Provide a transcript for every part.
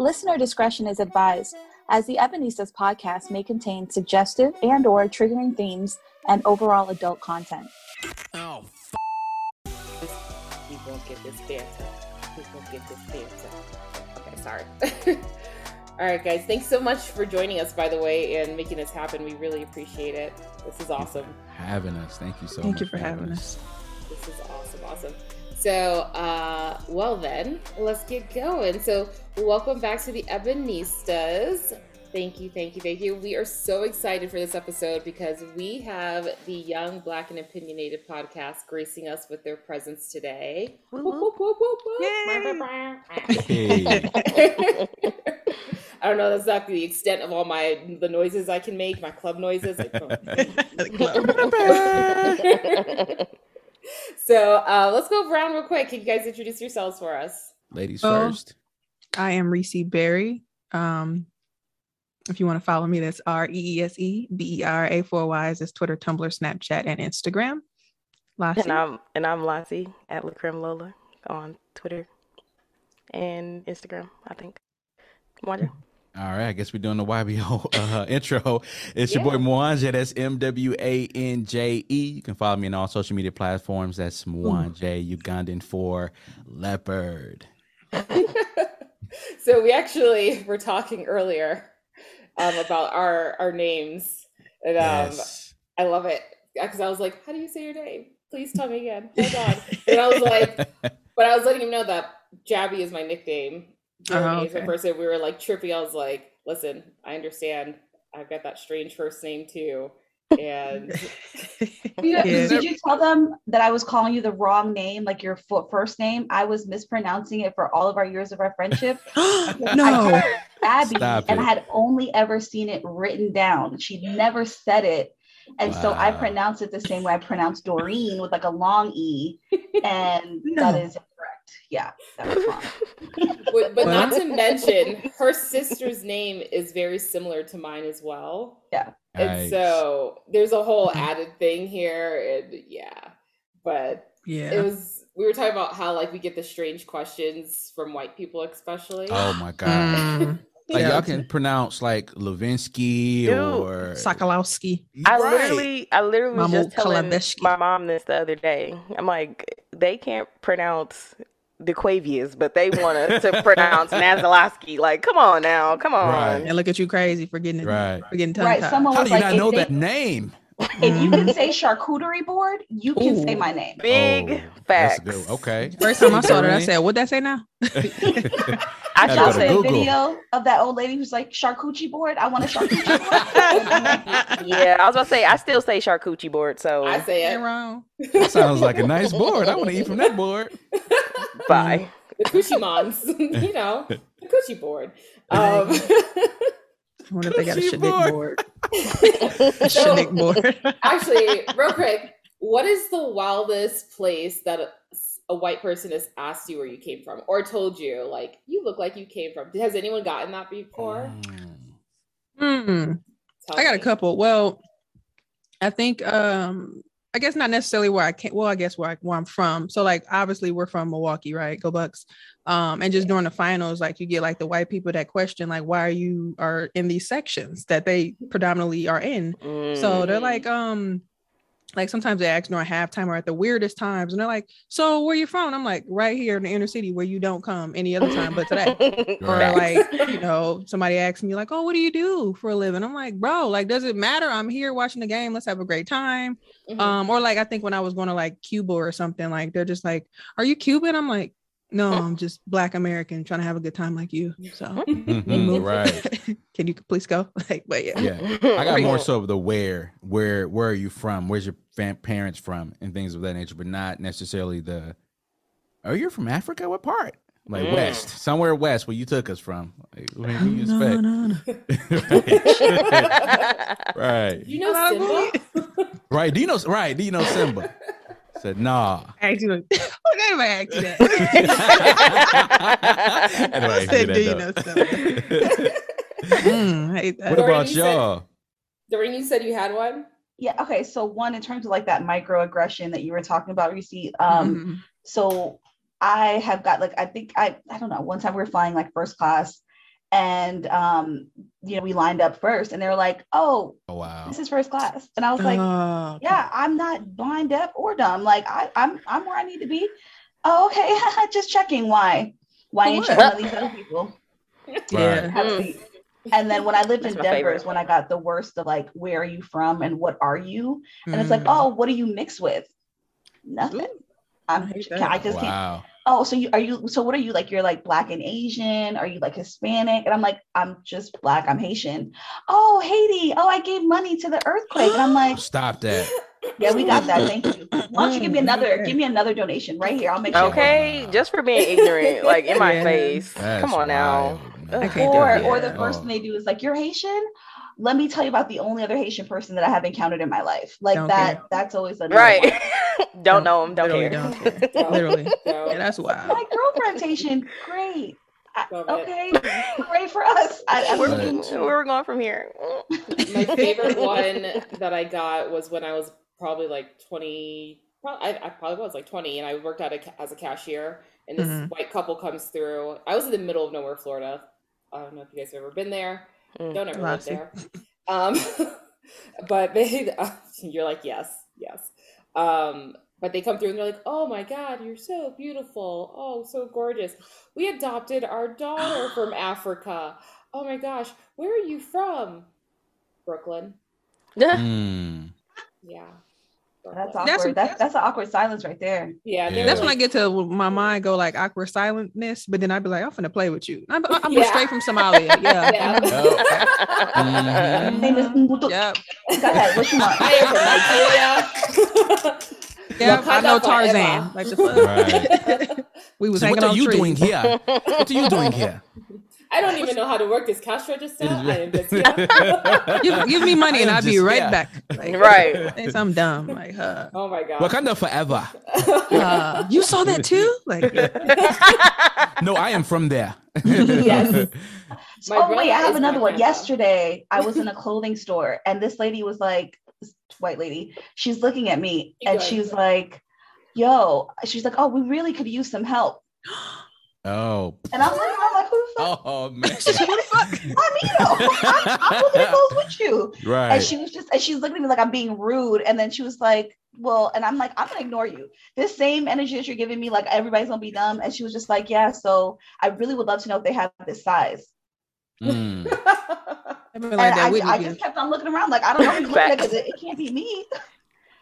Listener discretion is advised, as the Ebonistas podcast may contain suggestive and or triggering themes and overall adult content. Oh, We won't get this banter. We won't get this banter. Okay, sorry. All right, guys. Thanks so much for joining us, by the way, and making this happen. We really appreciate it. This is awesome. having us. Thank you so Thank much. Thank you for having us. This is awesome, awesome. So, uh, well then, let's get going. So, welcome back to the Ebonistas. Thank you, thank you, thank you. We are so excited for this episode because we have the Young Black and Opinionated podcast gracing us with their presence today. Whoop, whoop, whoop. I don't know that's exactly the extent of all my the noises I can make, my club noises. so uh, let's go around real quick. Can you guys introduce yourselves for us? Ladies Oh. first. I am Reese Berry. Um, if you want to follow me, that's R E E S E B E R A four Y's. It's Twitter, Tumblr, Snapchat, and Instagram. Lassie. And I'm and I'm Lassie at Lacrim Lola on Twitter and Instagram, I think. Wanda. All right, I guess we're doing the YBO uh, intro. It's your boy Yeah. Mwanje. That's M W A N J E. You can follow me on all social media platforms. That's Mwanje Ugandan for leopard. so we actually were talking earlier um, about our our names, and um, Yes. I love it because I was like, "How do you say your name? Please tell me again." Hold on. and I was like, but I was letting him know that Jabby is my nickname. Jeremy oh, is okay. first name. We were like trippy. I was like, "Listen, I understand. I've got that strange first name too." And You know, Yeah. Did you tell them that I was calling you the wrong name, like your fo- first name? I was mispronouncing it for all of our years of our friendship. No. Abby, Stop and it. I had only ever seen it written down. She'd never said it. And so I Wow. pronounced it the same way I pronounced Doreen with like a long E. And that No. is incorrect. Yeah, that was wrong. but, but not to mention, her sister's name is very similar to mine as well. Yeah. And Yikes. so there's a whole added thing here, and yeah. But yeah. it was we were talking about how like we get the strange questions from white people, especially. oh my god. Mm. Like Yeah. y'all can pronounce like Levinsky Dude. or Sokolowski. I Right. literally I literally was just telling Kalabeshki. my mom this the other day. I'm like, they can't pronounce DeQuavius, but they want us to pronounce Nazalowski. Like, come on now, come on. Right. And look at you crazy for getting it. Right. For getting tongue Right. Someone How was do you like, not know if, that they- name? If you can say charcuterie board, you can say my name. Big Oh, facts. That's good. Okay. First time I saw that, I said, "What'd that say now?" I Had to Y'all go to shall a say, Google. video of that old lady who's like charcuterie board. I want a charcuterie board. yeah, I was about to say I still say charcuterie board, so I say Ain't it. wrong. That sounds like a nice board. I want to eat from that board. bye. The coochie mons, you know, the coochie board. Um, I wonder if they got a Coochie Shanick board. board. A so, Shanick board. actually, real quick, what is the wildest place that a, a white person has asked you where you came from, or told you like you look like you came from? Has anyone gotten that before? Mm. Hmm. I got a couple. Well, I think um I guess not necessarily where I came. Well, I guess where, I, where I'm from. So like obviously we're from Milwaukee, right? Go Bucks. Um, and just during the finals, like you get like the white people that question like why are you are in these sections that they predominantly are in. So they're Mm. like, um, like sometimes they ask during halftime or at the weirdest times, and they're like, "So where you from?" And I'm like, "Right here in the inner city, where you don't come any other time but today." or like you know somebody asks me like oh what do you do for a living i'm like bro like does it matter i'm here watching the game let's have a great time Mhm. um or like i think when i was going to like cuba or something like they're just like are you cuban i'm like no i'm just black american trying to have a good time like you so Mhm, right. can you please go like but yeah Yeah. I got more so of the where, where, where are you from? Where's your fam- parents from, and things of that nature, but not necessarily the. Oh, you're from Africa? What part? Like Mm. west, somewhere west, where you took us from. Like, what do you No, expect? no, no. right, Do you know Simba? right. Do you know? Right? Do you know Simba? Said nah. Actually, look at my accident. Anyway, I said, do "Do you know though. Mm, I hate that. what Doreen, about you said- y'all? Doreen, you said you had one. Yeah. Okay. So one, in terms of like that microaggression that you were talking about, Reese. Um, Mhm. so I have got like I think I I don't know. One time we were flying like first class, and um, you know, we lined up first, and they were like, "Oh, Oh wow. this is first class," and I was like, Oh, "Yeah, I'm not blind, deaf, or dumb. Like I, I'm I'm where I need to be." Oh, okay, just checking. Why? Why For ain't what? checking on these other people? yeah. Have a Mm. seat. And then when I lived That's in Denver favorite. is when I got the worst of like, where are you from and what are you? And it's like, Mm. oh, what do you mix with? Nothing. I'm, I hate I that. just can't. Wow. Oh, so you are you? So what are you like? You're like black and Asian? Are you like Hispanic? And I'm like, I'm just black. I'm Haitian. Oh, Haiti. Oh, I gave money to the earthquake. And I'm like, Stop that. yeah, we got that. Thank you. Why don't you give me Mm, another? Give me another donation right here. I'll make sure. Okay, just for being ignorant, like in my face. That's Come on now. wild, man. I can't do Or, or the Yeah. first thing they do is like, you're Haitian. Let me tell you about the only other Haitian person that I have encountered in my life. Like Don't that. care. That's always a no Right. one. don't know him, don't literally care. don't care. No, Literally. no. Yeah, that's wild. My girlfriend's Haitian. Great. I- okay. Great for us. I, I Where, was Right. where we're going from here? My favorite one that I got was when I was probably like 20, probably, I, I probably was like 20, and I worked at a, as a cashier, and this Mhm. white couple comes through. I was in the middle of nowhere, Florida. I don't know if you guys have ever been there. Mm. Don't ever live there. Um, but they, you're like, yes, yes. Um, but they come through and they're like, oh my God, you're so beautiful. Oh, so gorgeous. We adopted our daughter from Africa. Oh my gosh, where are you from? Brooklyn. Mm. Yeah. That's awkward. That's- That's that's, an awkward silence right there. Yeah, Yeah. That's when I get to my mind go like awkward silentness, but then I'd be like, I'm finna play with you. I'm, I'm Yeah. straight from Somalia. Yeah. Yeah. Mhm. Name is Mbutu. Yep. Go ahead. What you want? I am from Nigeria. Yep. I know. Tarzan. Like the fuck. we was So hanging what are you doing here? What are you doing here? I don't even know how to work this cash register. I am just Give, give me money and I am I'll be right yeah. back. Like, Right. I'm dumb. Like, uh, Oh my god. Wakanda forever. uh, you saw that too? Like, No, I am from there. Yes. My oh wait, I have another one. Wakanda. Yesterday, I was in a clothing store, and this lady was like, this white lady. She's looking at me, Keep and she's like, "Yo," she's like, "Oh, we really could use some help." Oh. And I'm like, I'm like, who the fuck? Oh man. Who the fuck? I'm Ito. I'm, I'm looking at those with you. Right. And she was just, and she's looking at me like I'm being rude. And then she was like, well, and I'm like, I'm gonna ignore you. This same energy that you're giving me, like everybody's gonna be dumb. And she was just like, yeah. So I really would love to know if they have this size. Mm. I've And like that I, I just kept on looking around, like I don't know who's looking at Facts. it. It can't be me.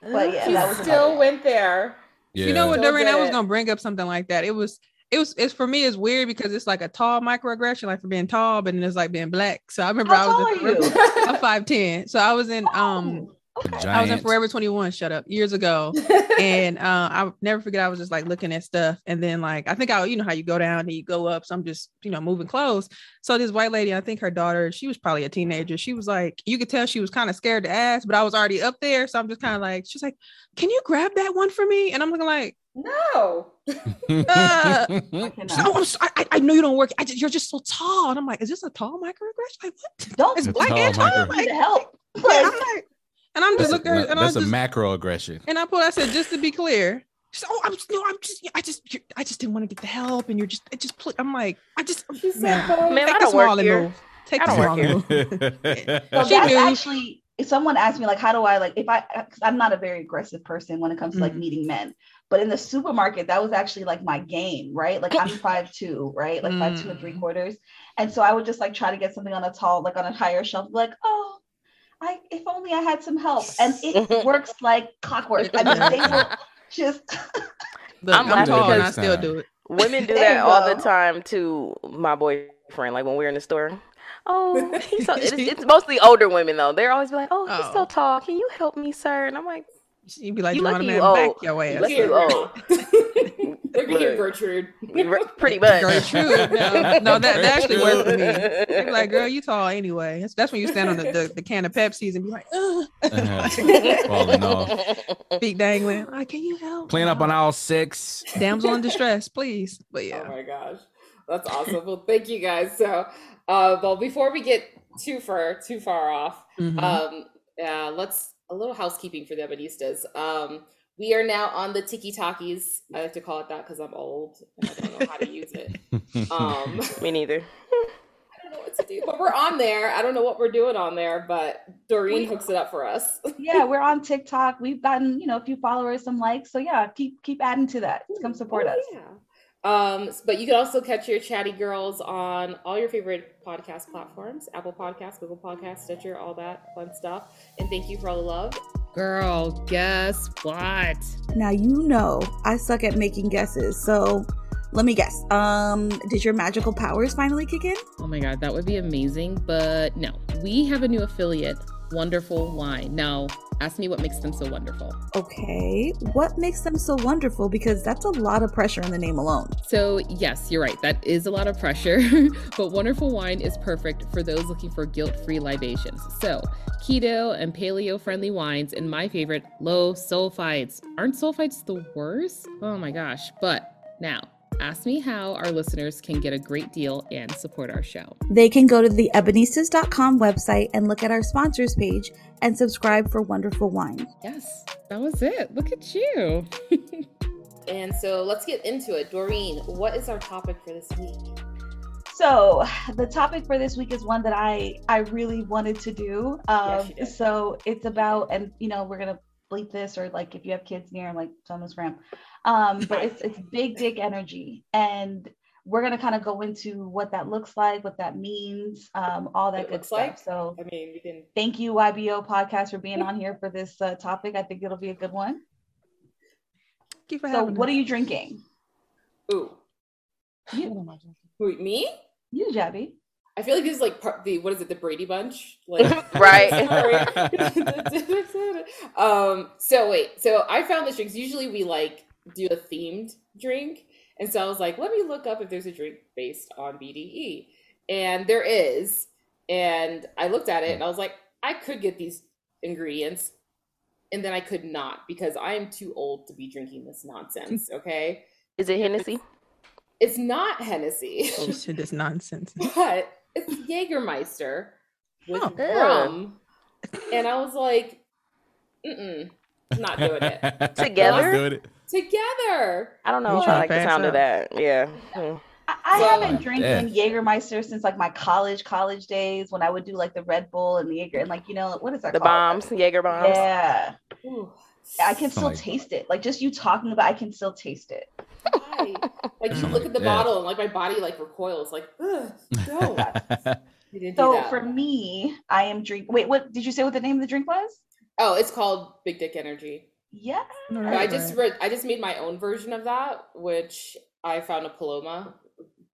But yeah, She that was still went there. Yeah. You know what, Still Doreen? I was gonna bring up something like that. It was, it was, it's for me. It's weird because it's like a tall microaggression, like for being tall, but then it's like being black. So I remember How I tall was. are you? I'm five ten. So I was in um Oh, okay. I was in Forever 21, shut up, years ago. and uh I'll never forget I was just like looking at stuff. And then like I think I you know how you go down and you go up. So I'm just, you know, moving clothes. So this white lady, I think her daughter, she was probably a teenager. She was like, you could tell she was kind of scared to ask, but I was already up there. So I'm just kind of like, she's like, Can you grab that one for me? And I'm looking like, no. Uh, I she's cannot. like, I'm I, I- I know you don't work. I just, you're just so tall. And I'm like, is this a tall microaggression? Like what? Don't It's black tall and tall. micro- need Like, help. yeah, Like, I'm like, and I'm just That's, looking, a, and I that's a just, macro aggression. and I pulled. I said, just to be clear. She said, oh, I'm no, I'm just, I just, you're- I just didn't want to get the help, and you're just, it just, pl- I'm like, I just, She's so man, cool. Man, I take the don't work small here. move. Take I the don't small work and move. So She knew. actually if someone asked me like how do I like if I cause I'm not a very aggressive person when it comes to like Mhm. meeting men, but in the supermarket that was actually like my game, right? Like I'm five two, right? Like five two and three Mm. quarters, and so I would just like try to get something on a tall like on a higher shelf, like oh. I, if only I had some help, and it works like clockwork. I mean, they will just Look, I'm I'm, tall and I still do it. Women do that all the time to my boyfriend. Like when we're in the store. Oh, he's so, it's, it's mostly older women though. They're always be like, "Oh, he's so Oh. tall. Can you help me, sir?" And I'm like, You'd be like, You you want a lucky man you back old. your "You ass. lucky you old." Look at you, Look. Gertrude. Pretty much. Gertrude, no, no, that, that actually worked for me. They'd be like, girl, you tall anyway. That's, that's when you stand on the, the, the can of Pepsis and be like, Ugh. Uh-huh. Falling off. feet dangling. Like, can you help? Clean up on all six. damsel in distress, please. But yeah. Oh my gosh. That's awesome. Well, thank you guys. So, uh, well, before we get too far, too far off, Mhm. um, uh, let's a little housekeeping for the Ebonistas. Um, We are now on the Tiki Talkies. I like to call it that because I'm old and I don't know how to use it. Um, Me neither. I don't know what to do, but we're on there. I don't know what we're doing on there, but Doreen We- hooks it up for us. yeah, we're on TikTok. We've gotten, you know, a few followers, some likes. So yeah, keep keep adding to that. Come support Oh, us. Yeah. Um, but you can also catch your chatty girls on all your favorite podcast platforms Apple Podcasts, Google Podcasts, Stitcher, all that fun stuff. And thank you for all the love. Girl, guess what? Now you know I suck at making guesses, so let me guess. Um, did your magical powers finally kick in? Oh my God, that would be amazing. But no, we have a new affiliate, Wonderful Wine. Now, ask me what makes them so wonderful. Okay, what makes them so wonderful? Because that's a lot of pressure in the name alone. So, yes, you're right. That is a lot of pressure. but Wonderful Wine is perfect for those looking for guilt free libations. So, keto and paleo friendly wines, and my favorite, low sulfites. Aren't sulfites the worst? Oh my gosh. But now, ask me how our listeners can get a great deal and support our show. They can go to the ebonistas.com website and look at our sponsors page and subscribe for wonderful wine. Yes, that was it. Look at you. and so let's get into it. Doreen, what is our topic for this week? So the topic for this week is one that I I really wanted to do. Um, she did. so it's about, and you know, we're gonna bleep this or like if you have kids near, like tell them to scram. Um, but it's it's big dick energy, and we're gonna kind of go into what that looks like, what that means, um, all that it good looks stuff. like? So I mean, we can. thank you YBO podcast for being on here for this uh, topic. I think it'll be a good one. Thank you for So having what are you drinking? Ooh, You, who, me? you Jabby. I feel like this is like part the what is it, the Brady Bunch? Like Right. um, so wait, so I found this drink. 'cause Usually we like do a themed drink. And so I was like, let me look up if there's a drink based on BDE. And there is. And I looked at it and I was like, I could get these ingredients. And then I could not because I am too old to be drinking this nonsense. Okay. Is it Hennessy? It's not Hennessy. This oh, shit is nonsense. but it's Jägermeister with Oh. rum. And I was like, mm-mm, not doing it. Together? Let's do it. Together. I don't know You I like the pass sound of that. Yeah. Hmm. I, I So- haven't drinking Yeah. Jägermeister since like my college college days when I would do like the Red Bull and the Jaeger and like you know what is that The called? bombs, Jaeger bombs. Yeah, Ooh, I can still Something like- taste it. Like just you talking about, I can still taste it. why? Like you look at the Yeah. bottle and like my body like recoils. Like, ugh, no, you didn't do So for me, I am drink. Wait, what did you say? What the name of the drink was? oh, it's called Big Dick Energy. Yeah. No, I just read, I just made my own version of that, which I found a Paloma,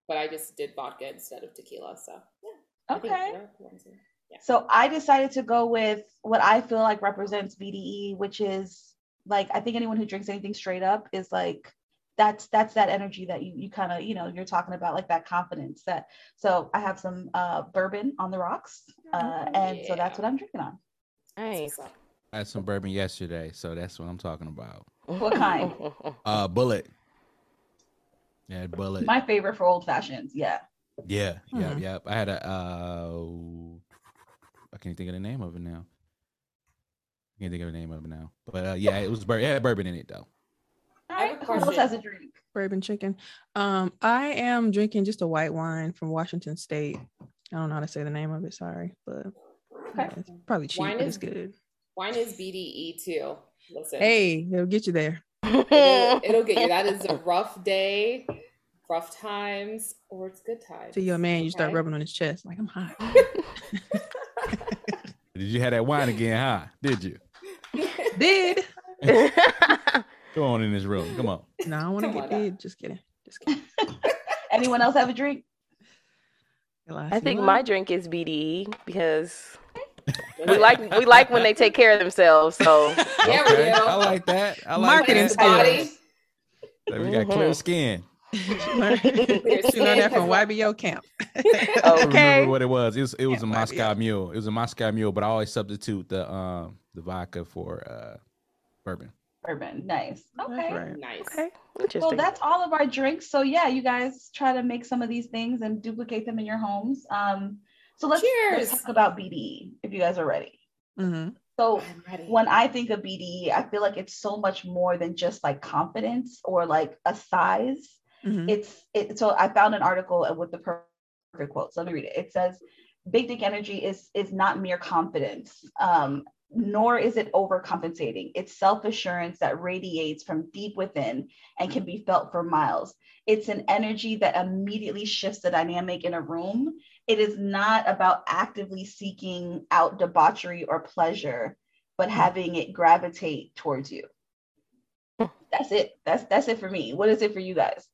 but I just did vodka instead of tequila. So yeah, Okay. there are ones in- Yeah. So I decided to go with what I feel like represents BDE, which is like I think anyone who drinks anything straight up is like that's that's that energy that you you kind of you know you're talking about like that confidence that so I have some uh bourbon on the rocks uh Oh, and so that's what I'm drinking on. Nice. So- I had some bourbon yesterday, so that's what I'm talking about. What kind? Uh, Bulleit. Yeah, Bulleit. My favorite for old fashions. Yeah. yeah, yeah, Mhm. yeah. I had a. Uh, I can't think of the name of it now. I can't think of the name of it now. But uh, yeah, it was bur- it had bourbon in it though. All I have Who else has a drink? bourbon chicken. Um, I am drinking just a white wine from Washington State. I don't know how to say the name of it. Sorry, but yeah, it's probably cheap, Wine but is- it's good. Wine is BDE too. Listen, Hey, it'll get you there. it'll, it'll get you. That is a rough day, rough times, or it's good times. To your man, you start rubbing on his chest like I'm hot. Did you have that wine again, huh? Did you? Did Go on in this room. Come on. no, I want to get on did. Just kidding. Just kidding. Anyone else have a drink? I think my drink is BDE because we like we like when they take care of themselves. So Yeah, we Okay, do. I like that. I like Marketing that. Body. Like, we got clear Mhm. skin. you learned that from YBO camp. I don't okay. remember what it was. It was it was Yeah, a Moscow it. Mule. It was a Moscow Mule, but I always substitute the um the vodka for uh bourbon. Bourbon. Nice. Okay. Right. Nice. Okay. Well, that's all of our drinks. So yeah, you guys try to make some of these things and duplicate them in your homes. Um, so let's, let's talk about BDE if you guys are ready. hmm So ready. when I think of BDE, I feel like it's so much more than just like confidence or like a size. Mhm. It's it. So I found an article with the perfect quote. So let me read it. It says, "Big dick energy is is not mere confidence, um, nor is it overcompensating. It's self assurance that radiates from deep within and can be felt for miles. It's an energy that immediately shifts the dynamic in a room. It is not about actively seeking out debauchery or pleasure, but having it gravitate towards you." That's it. That's that's it for me. What is it for you guys?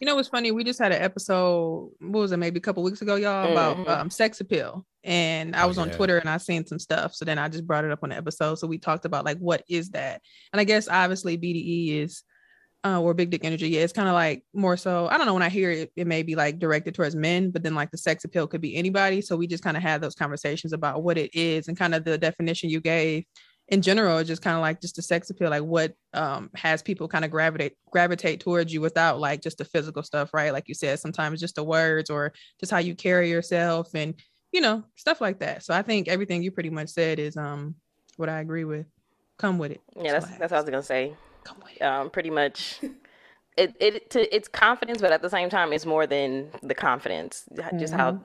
You know what's funny? We just had an episode. What was it? Maybe a couple weeks ago, y'all, about Mhm. um, sex appeal. And I Oh, was on. Twitter and I seen some stuff. So then I just brought it up on the episode. So we talked about like what is that? And I guess obviously BDE is uh or big dick energy. Yeah, it's kind of like more so. I don't know. When I hear it, it may be like directed towards men, but then like the sex appeal could be anybody. So we just kind of had those conversations about what it is and kind of the definition you gave in general just kind of like just the sex appeal like what um has people kind of gravitate gravitate towards you without like just the physical stuff right like you said sometimes just the words or just how you carry yourself and you know stuff like that so i think everything you pretty much said is um what i agree with come with it Yeah, that's that's what I was gonna say. Come with it Um, pretty much. It it to, it's confidence, but at the same time, it's more than the confidence. Just how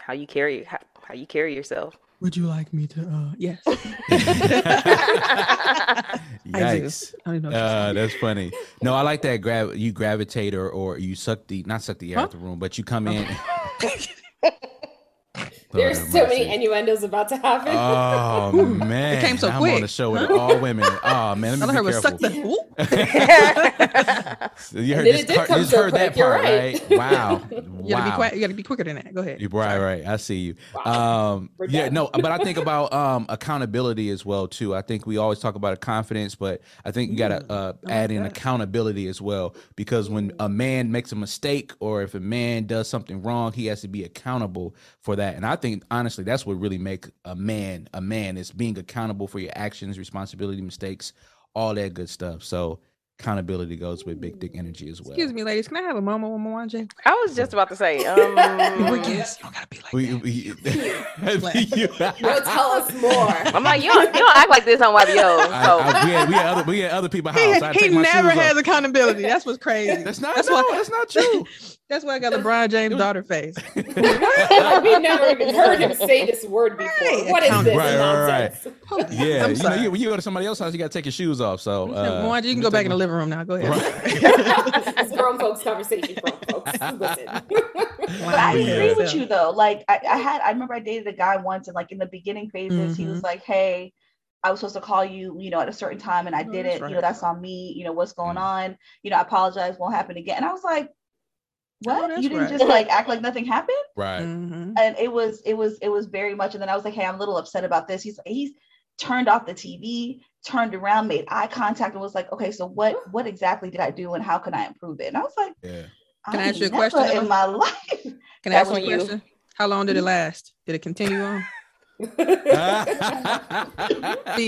how you carry how, how you carry yourself. would you like me to uh yes Yikes. I don't know Uh, that's funny. No, I like that. Grab you gravitate or or you suck the not suck the air Huh? out the room, but you come in. There's Lord so have many mercy. innuendos about to happen. Oh man, it came so quick. I'm on the quick. show with Huh? all women. Oh man, let me heard be was suck careful. the Ooh. you heard this part, you so heard that quick, you're part, right. right? Wow, you gotta be wow. you gotta be quicker than that go ahead You right, right. I see you. Wow. Um, yeah, no, but I think about um accountability as well too. I think we always talk about confidence, but I think you gotta uh, I add in that. accountability as well because when a man makes a mistake or if a man does something wrong, he has to be accountable for that. And I think honestly, that's what really make a man a man is being accountable for your actions, responsibility, mistakes, all that good stuff. So accountability goes with big dick energy as well. excuse me ladies can i have a moment with my jay I was just about to say. Um, we're guests you don't gotta be like We, that. we, no, tell us more. I'm like, you don't, you don't act like this on YBO. So I, we, had, we, had other, we had other people house. He, he never shoes has off. accountability. That's what's crazy. That's not. That's no, why- that's not true. That's why I got LeBron James' daughter face. we've never even heard him say this word before. Right, What is account- this Right, right, nonsense? Yeah, you know, you, when you go to somebody else's house, you got to take your shoes off. So, uh, Mwanja, you can go back in the living room now. Go ahead. Right. it's grown folks conversation, grown folks. Listen. But I Yeah. agree with you though. Like I, I had, I remember I dated a guy once, and like in the beginning phases, he Mhm. was like, "Hey, I was supposed to call you, you know, at a certain time, and I Oh, didn't. that's You know, that's on me. You know, what's going Mm. on? You know, I apologize. Won't happen again." And I was like, "What? Oh, you didn't right. just like act like nothing happened?" right. Mhm. And it was, it was, it was very much. And then I was like, "Hey, I'm a little upset about this." He's, he's turned off the TV, turned around, made eye contact, and was like, "Okay, so what, what exactly did I do, and how can I improve it?" And I was like, Yeah. I Can I ask you a question, in my life? Can That I ask was you a question? How long did it mm-hmm. last? Did it continue on? See,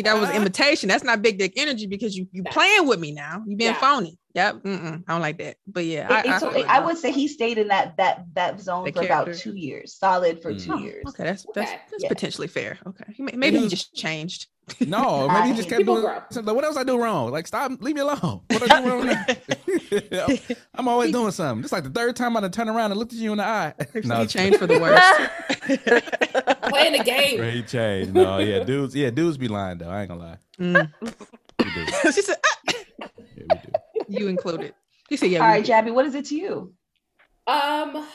that was imitation. That's not big dick energy because you you playing with me now. You being Yeah. phony. Yep. Mm-mm, I don't like that. But yeah, It- I, it's- I, I, would say he stayed in that that that zone The for about two years, solid for Mm. two Oh, years. Okay, that's that's, Okay, that's yeah. potentially fair. Okay, He may- maybe he just changed. no, maybe you just kept People doing something. Like, what else I do wrong? Like, stop, leave me alone. What I do wrong? now? I'm always doing something. It's like the third time I done turned around and looked at you in the eye. he changed for the worst. Playing the game. Great change. No, yeah, dudes, yeah, dudes be lying though. I ain't gonna lie. Mm. We do. she said, "Ah," Yeah, we do. "You included." You said, "Yeah." All right, we. Jabby, what is it to you? Um,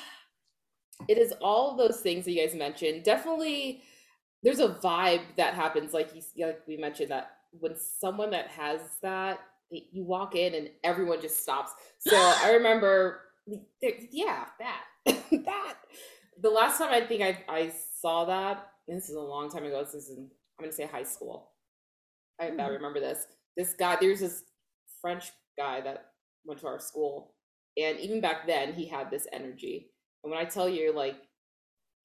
it is all of those things that you guys mentioned. Definitely, there's a vibe that happens, like you, like we mentioned that when someone that has that, you walk in and everyone just stops. So I remember, yeah, that, that. The last time I think I I saw that, and this is a long time ago. This is in I'm gonna say high school. I, I remember this. This guy, there's this French guy that went to our school, and even back then, he had this energy. And when I tell you, like,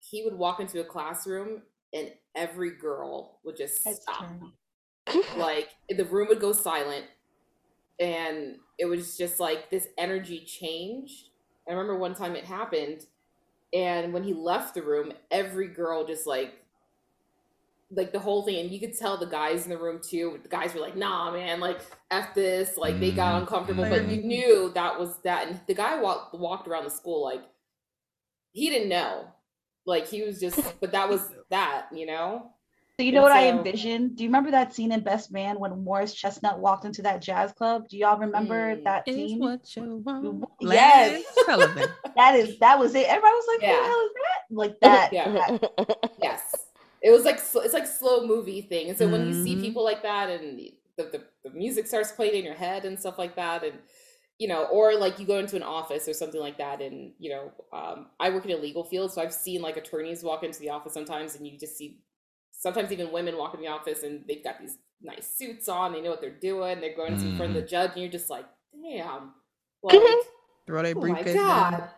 he would walk into a classroom, and every girl would just stop. Like, the room would go silent, and it was just like this energy changed. I remember one time it happened, and when he left the room, every girl just like like the whole thing, and you could tell the guys in the room too. The guys were like, "Nah, man, like f this." Like they got Mhm, uncomfortable, but you knew that was that. And the guy walked walked around the school like he didn't know, like he was just. But that was that, you know. So you know what I So- envisioned? Do you remember that scene in Best Man when Morris Chestnut walked into that jazz club? Do y'all remember Mm. that Is scene? what you want. Yes. That is that was it. Everybody was like, "What the hell is that?" Like that. Yeah. that- Yes, it was like it's like slow movie thing, and so when you see Mhm. people like that, and the, the the music starts playing in your head and stuff like that, and you know, or like you go into an office or something like that, and you know, um, I work in a legal field, so I've seen like attorneys walk into the office sometimes, and you just see sometimes even women walk in the office and they've got these nice suits on, they know what they're doing, they're going to in front of the judge, and you're just like, damn, like. Throw their Oh my god.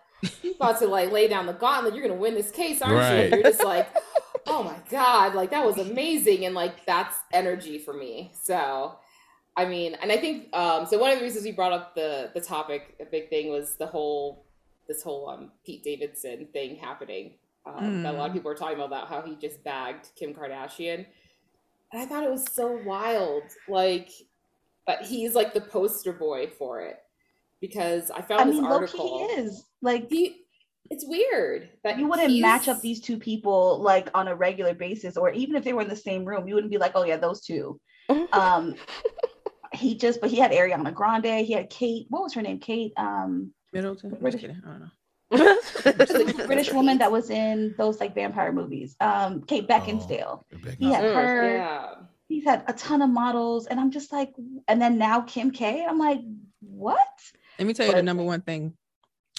You about to like lay down the gauntlet. You're gonna win this case, aren't Right. you? You're just like, oh my god, like that was amazing. And like that's energy for me. So I mean, and I think um so one of the reasons we brought up the the topic, a big thing was the whole this whole um Pete Davidson thing happening. Um, that a lot of Mm. people are talking about that how he just bagged Kim Kardashian. And I thought it was so wild. Like but he's like the poster boy for it. Because I found I this mean, article. he is. Like He, it's weird that you wouldn't he's- match up these two people like on a regular basis, or even if they were in the same room, you wouldn't be like, "Oh yeah, those two. Um, he just, but he had Ariana Grande, he had Kate. What was her name? Kate. Um, Middleton. British- just kidding. I don't know. the British woman that was in those like vampire movies. Um, Kate Beckinsale. He had Mm, her. Yeah. He's had a ton of models, and I'm just like, and then now Kim K. I'm like, what? Let me tell you the number one thing: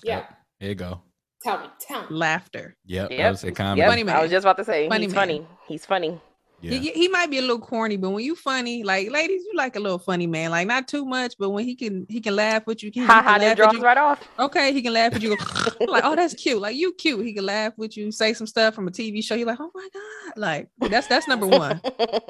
Yeah. There you go. Tell me. Tell me. laughter. Yep. I Yep. would say comedy. Yep, Funny man. I was just about to say Funny he's man. funny. He's funny. Yeah. He, he might be a little corny, but when you funny, like ladies, you like a little funny man, like not too much, but when he can he can laugh with you, he, he Ha can ha, laugh that with draws right off. Okay, he can laugh at you, like oh that's cute, like you cute. He can laugh with you, say some stuff from a TV show. You're like oh my god, like that's that's number one.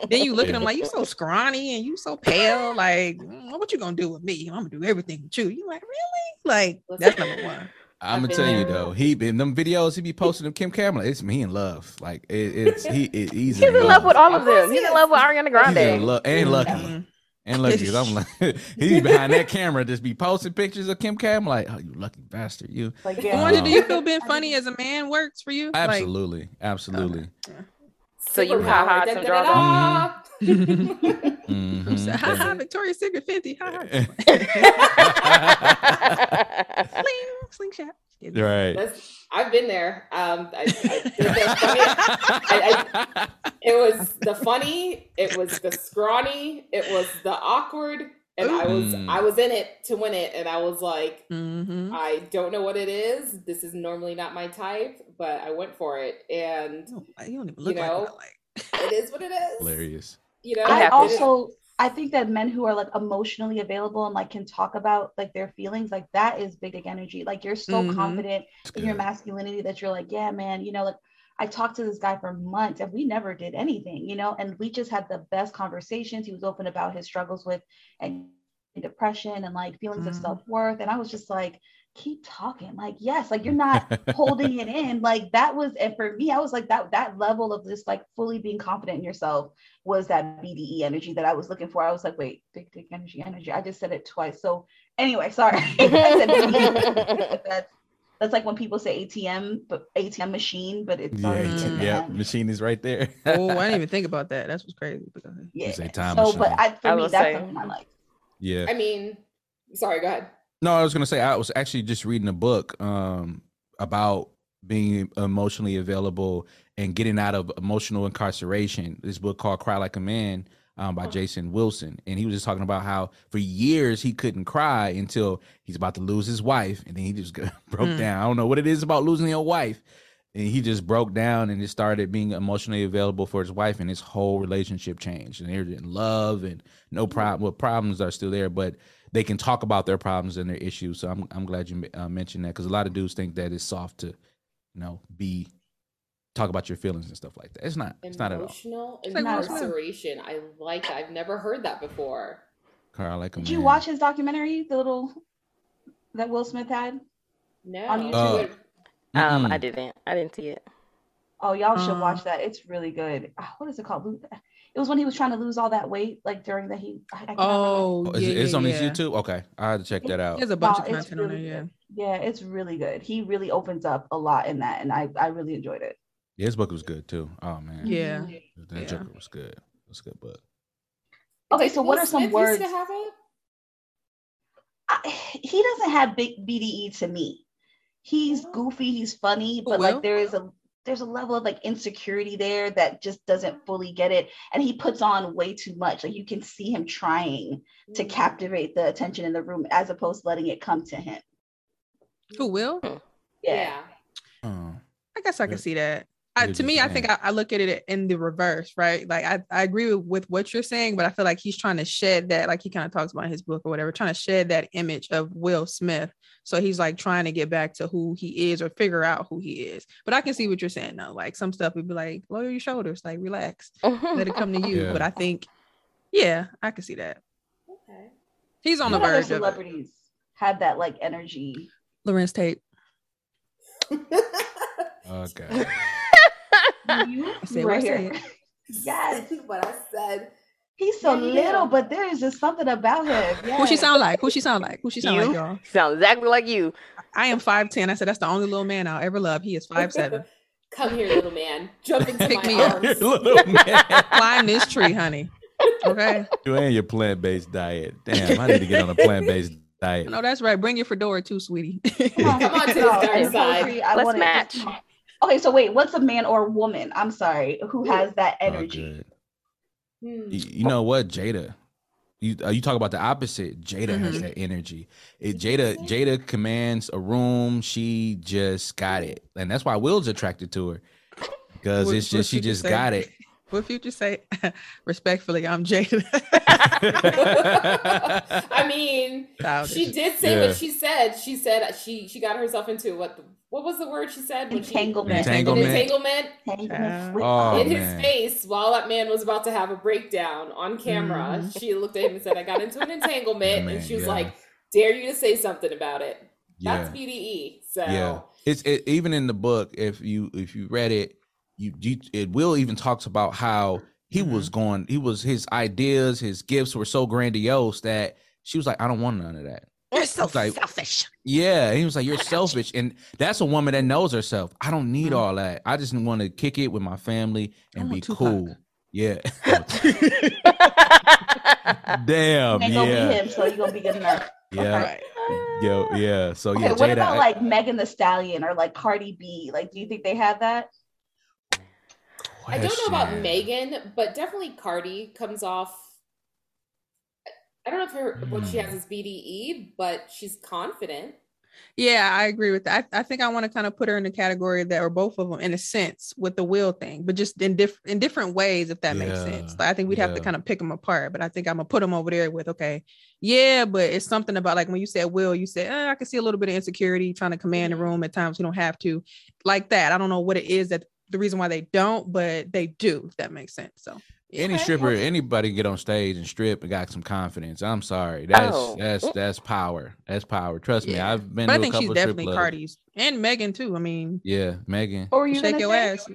Then you look at him like you so scrawny and you so pale, like mm, what you gonna do with me? I'm gonna do everything with you. You like really? Like that's number one. I'm gonna been tell you though, he in them videos he be posting of Kim Kamala. It's me in love. Like it, it's he it, he's, He's in love with all of them. He's in love with Ariana He's Grande. in love and lucky Mhm. and lucky. 'cause I'm like he's behind that camera, just be posting pictures of Kim Kamala. Like, oh, you lucky bastard, you. Like, I wonder, do you Um, feel being funny as a man works for you? Like, Absolutely, absolutely. So you ha ha Superpower. some Da-da-da-da. Mhm. So, ha ha, Victoria's Secret Fenty. Ha ha. Sling, slingshot. right. That's- I've been there. Um, I, I, it. I- it was the funny. It was the scrawny. It was the awkward. And I was Mm. I was in it to win it. And I was like, Mm-hmm. I don't know what it is. This is normally not my type, but I went for it. And You don't even look You like know, what I like. it is what it is. Hilarious. You know, I also I think that men who are like emotionally available and like can talk about like their feelings, like that is big dick energy. Like you're so Mhm. confident in your masculinity that you're like, yeah, man, you know, like I talked to this guy for months and we never did anything, you know, and we just had the best conversations. He was open about his struggles with and depression and like feelings of Mhm. self-worth. And I was just like, keep talking. Like, yes, like you're not holding it in. Like that was, and for me, I was like that that level of just like fully being confident in yourself was that BDE energy that I was looking for. I was like, wait, big dick energy, energy. I just said it twice. So anyway, sorry. I said BDE. that's that's like when people say ATM, but ATM machine, but it's Yeah, already Mhm. yeah. Machine is right there. Oh, I didn't even think about that. That's what's crazy. But go. Yeah. say time so, machine. but I, for I me, that's say- something I like. yeah. I mean, sorry, go ahead. No, I was gonna say I was actually just reading a book um about being emotionally available and getting out of emotional incarceration. This book called Cry Like a Man um, by Jason Wilson. And he was just talking about how for years he couldn't cry until he's about to lose his wife. And then he just broke Mm. down. I don't know what it is about losing your wife. And he just broke down and just started being emotionally available for his wife, and his whole relationship changed. And they're in love, and no problem. Well, problems are still there, but they can talk about their problems and their issues. So I'm I'm glad you uh, mentioned that because a lot of dudes think that it's soft to, you know, be talk about your feelings and stuff like that. It's not. It's not at all. Emotional like Will incarceration. I like that. I've never heard that before. Carl, I like a Did you watch his documentary, the little that Will Smith had? No. On YouTube? Oh. Um, I Mm-mm. didn't. I didn't see it. Oh, y'all should Um, watch that. It's really good. Ah, What is it called? It was when he was trying to lose all that weight, like during the he. I, I can't remember. Oh, Oh, is yeah, it, it's yeah, on his yeah. YouTube. Okay, I had to check that out. There's a bunch No, of it's content on there. Yeah. good. Yeah, it's really good. He really opens up a lot in that, and I I really enjoyed it. Yeah, his book was good too. Oh man, Yeah. that Yeah. Joker was good. It's a good book. Okay, so what are some Smith words? Used have it? I, he doesn't have big BDE to me. He's Oh. goofy, he's funny, but Will? like there is a there's a level of like insecurity there that just doesn't fully get it, and he puts on way too much. Like you can see him trying to Mm. captivate the attention in the room as opposed to letting it come to him. Who will? Yeah. Yeah. Oh, I guess I can see that. I, to just me, I think. I, I look at it in the reverse, right? Like I, I agree with, with what you're saying, but I feel like he's trying to shed that, like he kind of talks about in his book or whatever, trying to shed that image of Will Smith. So he's like trying to get back to who he is or figure out who he is. But I can see what you're saying though. Like some stuff would be like, lower your shoulders, like relax, let it come to you. Yeah. But I think, yeah, I can see that. Okay. He's on the What other verge of it. celebrities have that like energy? Larenz Tate. okay. You I said what I right here. said. Yes. what I said. He's so Yeah, little, yeah. but there is just something about him. Who she sound like? Who she sound like? Who she sound like, You? y'all? Sound exactly like you. I am 5'10. I said that's the only little man I'll ever love. He is 5'7. Come here, little man. Jump into Pick my me up. arms. Little man. Climb this tree, honey. Okay. You and your plant based diet. Damn, I need to get on a plant based diet. No, that's right. Bring your fedora too, sweetie. Come on, Come on to the dark side. poetry, I Let's wanna- match. Okay, so wait, what's a man or a woman? I'm sorry, who has that Oh, energy? good. Hmm. You, you know what, Jada? You uh, you talk about the opposite. Jada has Mhm. that energy. It, Jada Jada commands a room. She just got it, and that's why Will's attracted to her because it's just she just say? got it. What future say? Respectfully, I'm Jada. I mean, Childish. she did say Yeah. what she said. She said she she got herself into what what was the word she said? When she- Entanglement. Entanglement. entanglement Entanglement. Oh, in his face while that man was about to have a breakdown on camera. Mhm. She looked at him and said, "I got into an entanglement," Man, and she was yeah. like, "Dare you to say something about it?" yeah, That's BDE. So yeah. It's it, even in the book. If you if you read it, you, you it will even talks about how he was going. He was his ideas, his gifts were so grandiose that she was like, I don't want none of that. You're so like- selfish. Yeah, he was like, "You're selfish," and that's a woman that knows herself. I don't need Mhm. all that. I just want to kick it with my family and be Tupac. cool. Yeah. Damn. ain't gonna be Yeah. him, so you're gonna be good enough. Yeah. Right. Yo. Yeah. So Okay, yeah, what Jada. about I- like Megan Thee Stallion or like Cardi B? Like, do you think they have that? I don't know about. Megan, but definitely Cardi comes off. I don't know if her what she Hmm. has is BDE, but she's confident. Yeah, I agree with that. I, I think I want to kind of put her in the category that, or both of them, in a sense, with the will thing, but just in different in different ways, if that makes sense. Like, I think we'd have to kind of pick them apart. But I think I'm gonna put them over there with okay, yeah, but it's something about like when you said will, you said eh, I can see a little bit of insecurity trying to command the room at times. You don't have to, like that. I don't know what it is that the reason why they don't, but they do. If that makes sense. So Any Okay. stripper, anybody get on stage and strip and got some confidence. I'm sorry. That's Oh. that's that's power. That's power. Trust me. I've been but I to a think couple she's of strip definitely clubs. Cardi's and Megan too. I mean, Yeah, Megan. Or you shake your ass.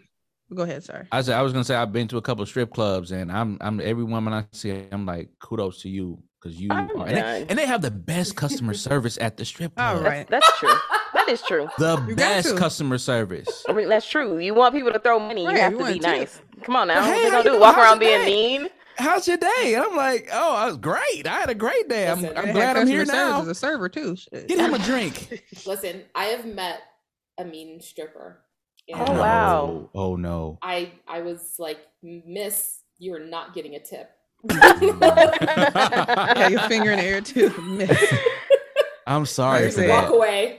Go ahead. Sorry. I said I was gonna say I've been to a couple of strip clubs and I'm I'm every woman I see I'm like kudos to you because you are and they, and they have the best customer service at the strip All club. right. That's true. That is true. The You best customer service. I mean, that's true. You want people to throw money, Right, you have you to be a tip. nice. Come on now. Hey, What they gonna do? doing? Walk How's around being day? mean? How's your day? And I'm like, oh, I was great. I had a great day. I'm, I'm they They had glad I'm here customer service now. As a server too. Shit. Get him a drink. Listen, I have met a mean stripper. Oh, and wow. Oh no. I I was like, Miss, you're not getting a tip. yeah, your finger in the air too. Miss. I'm sorry Very for. Walk that. away.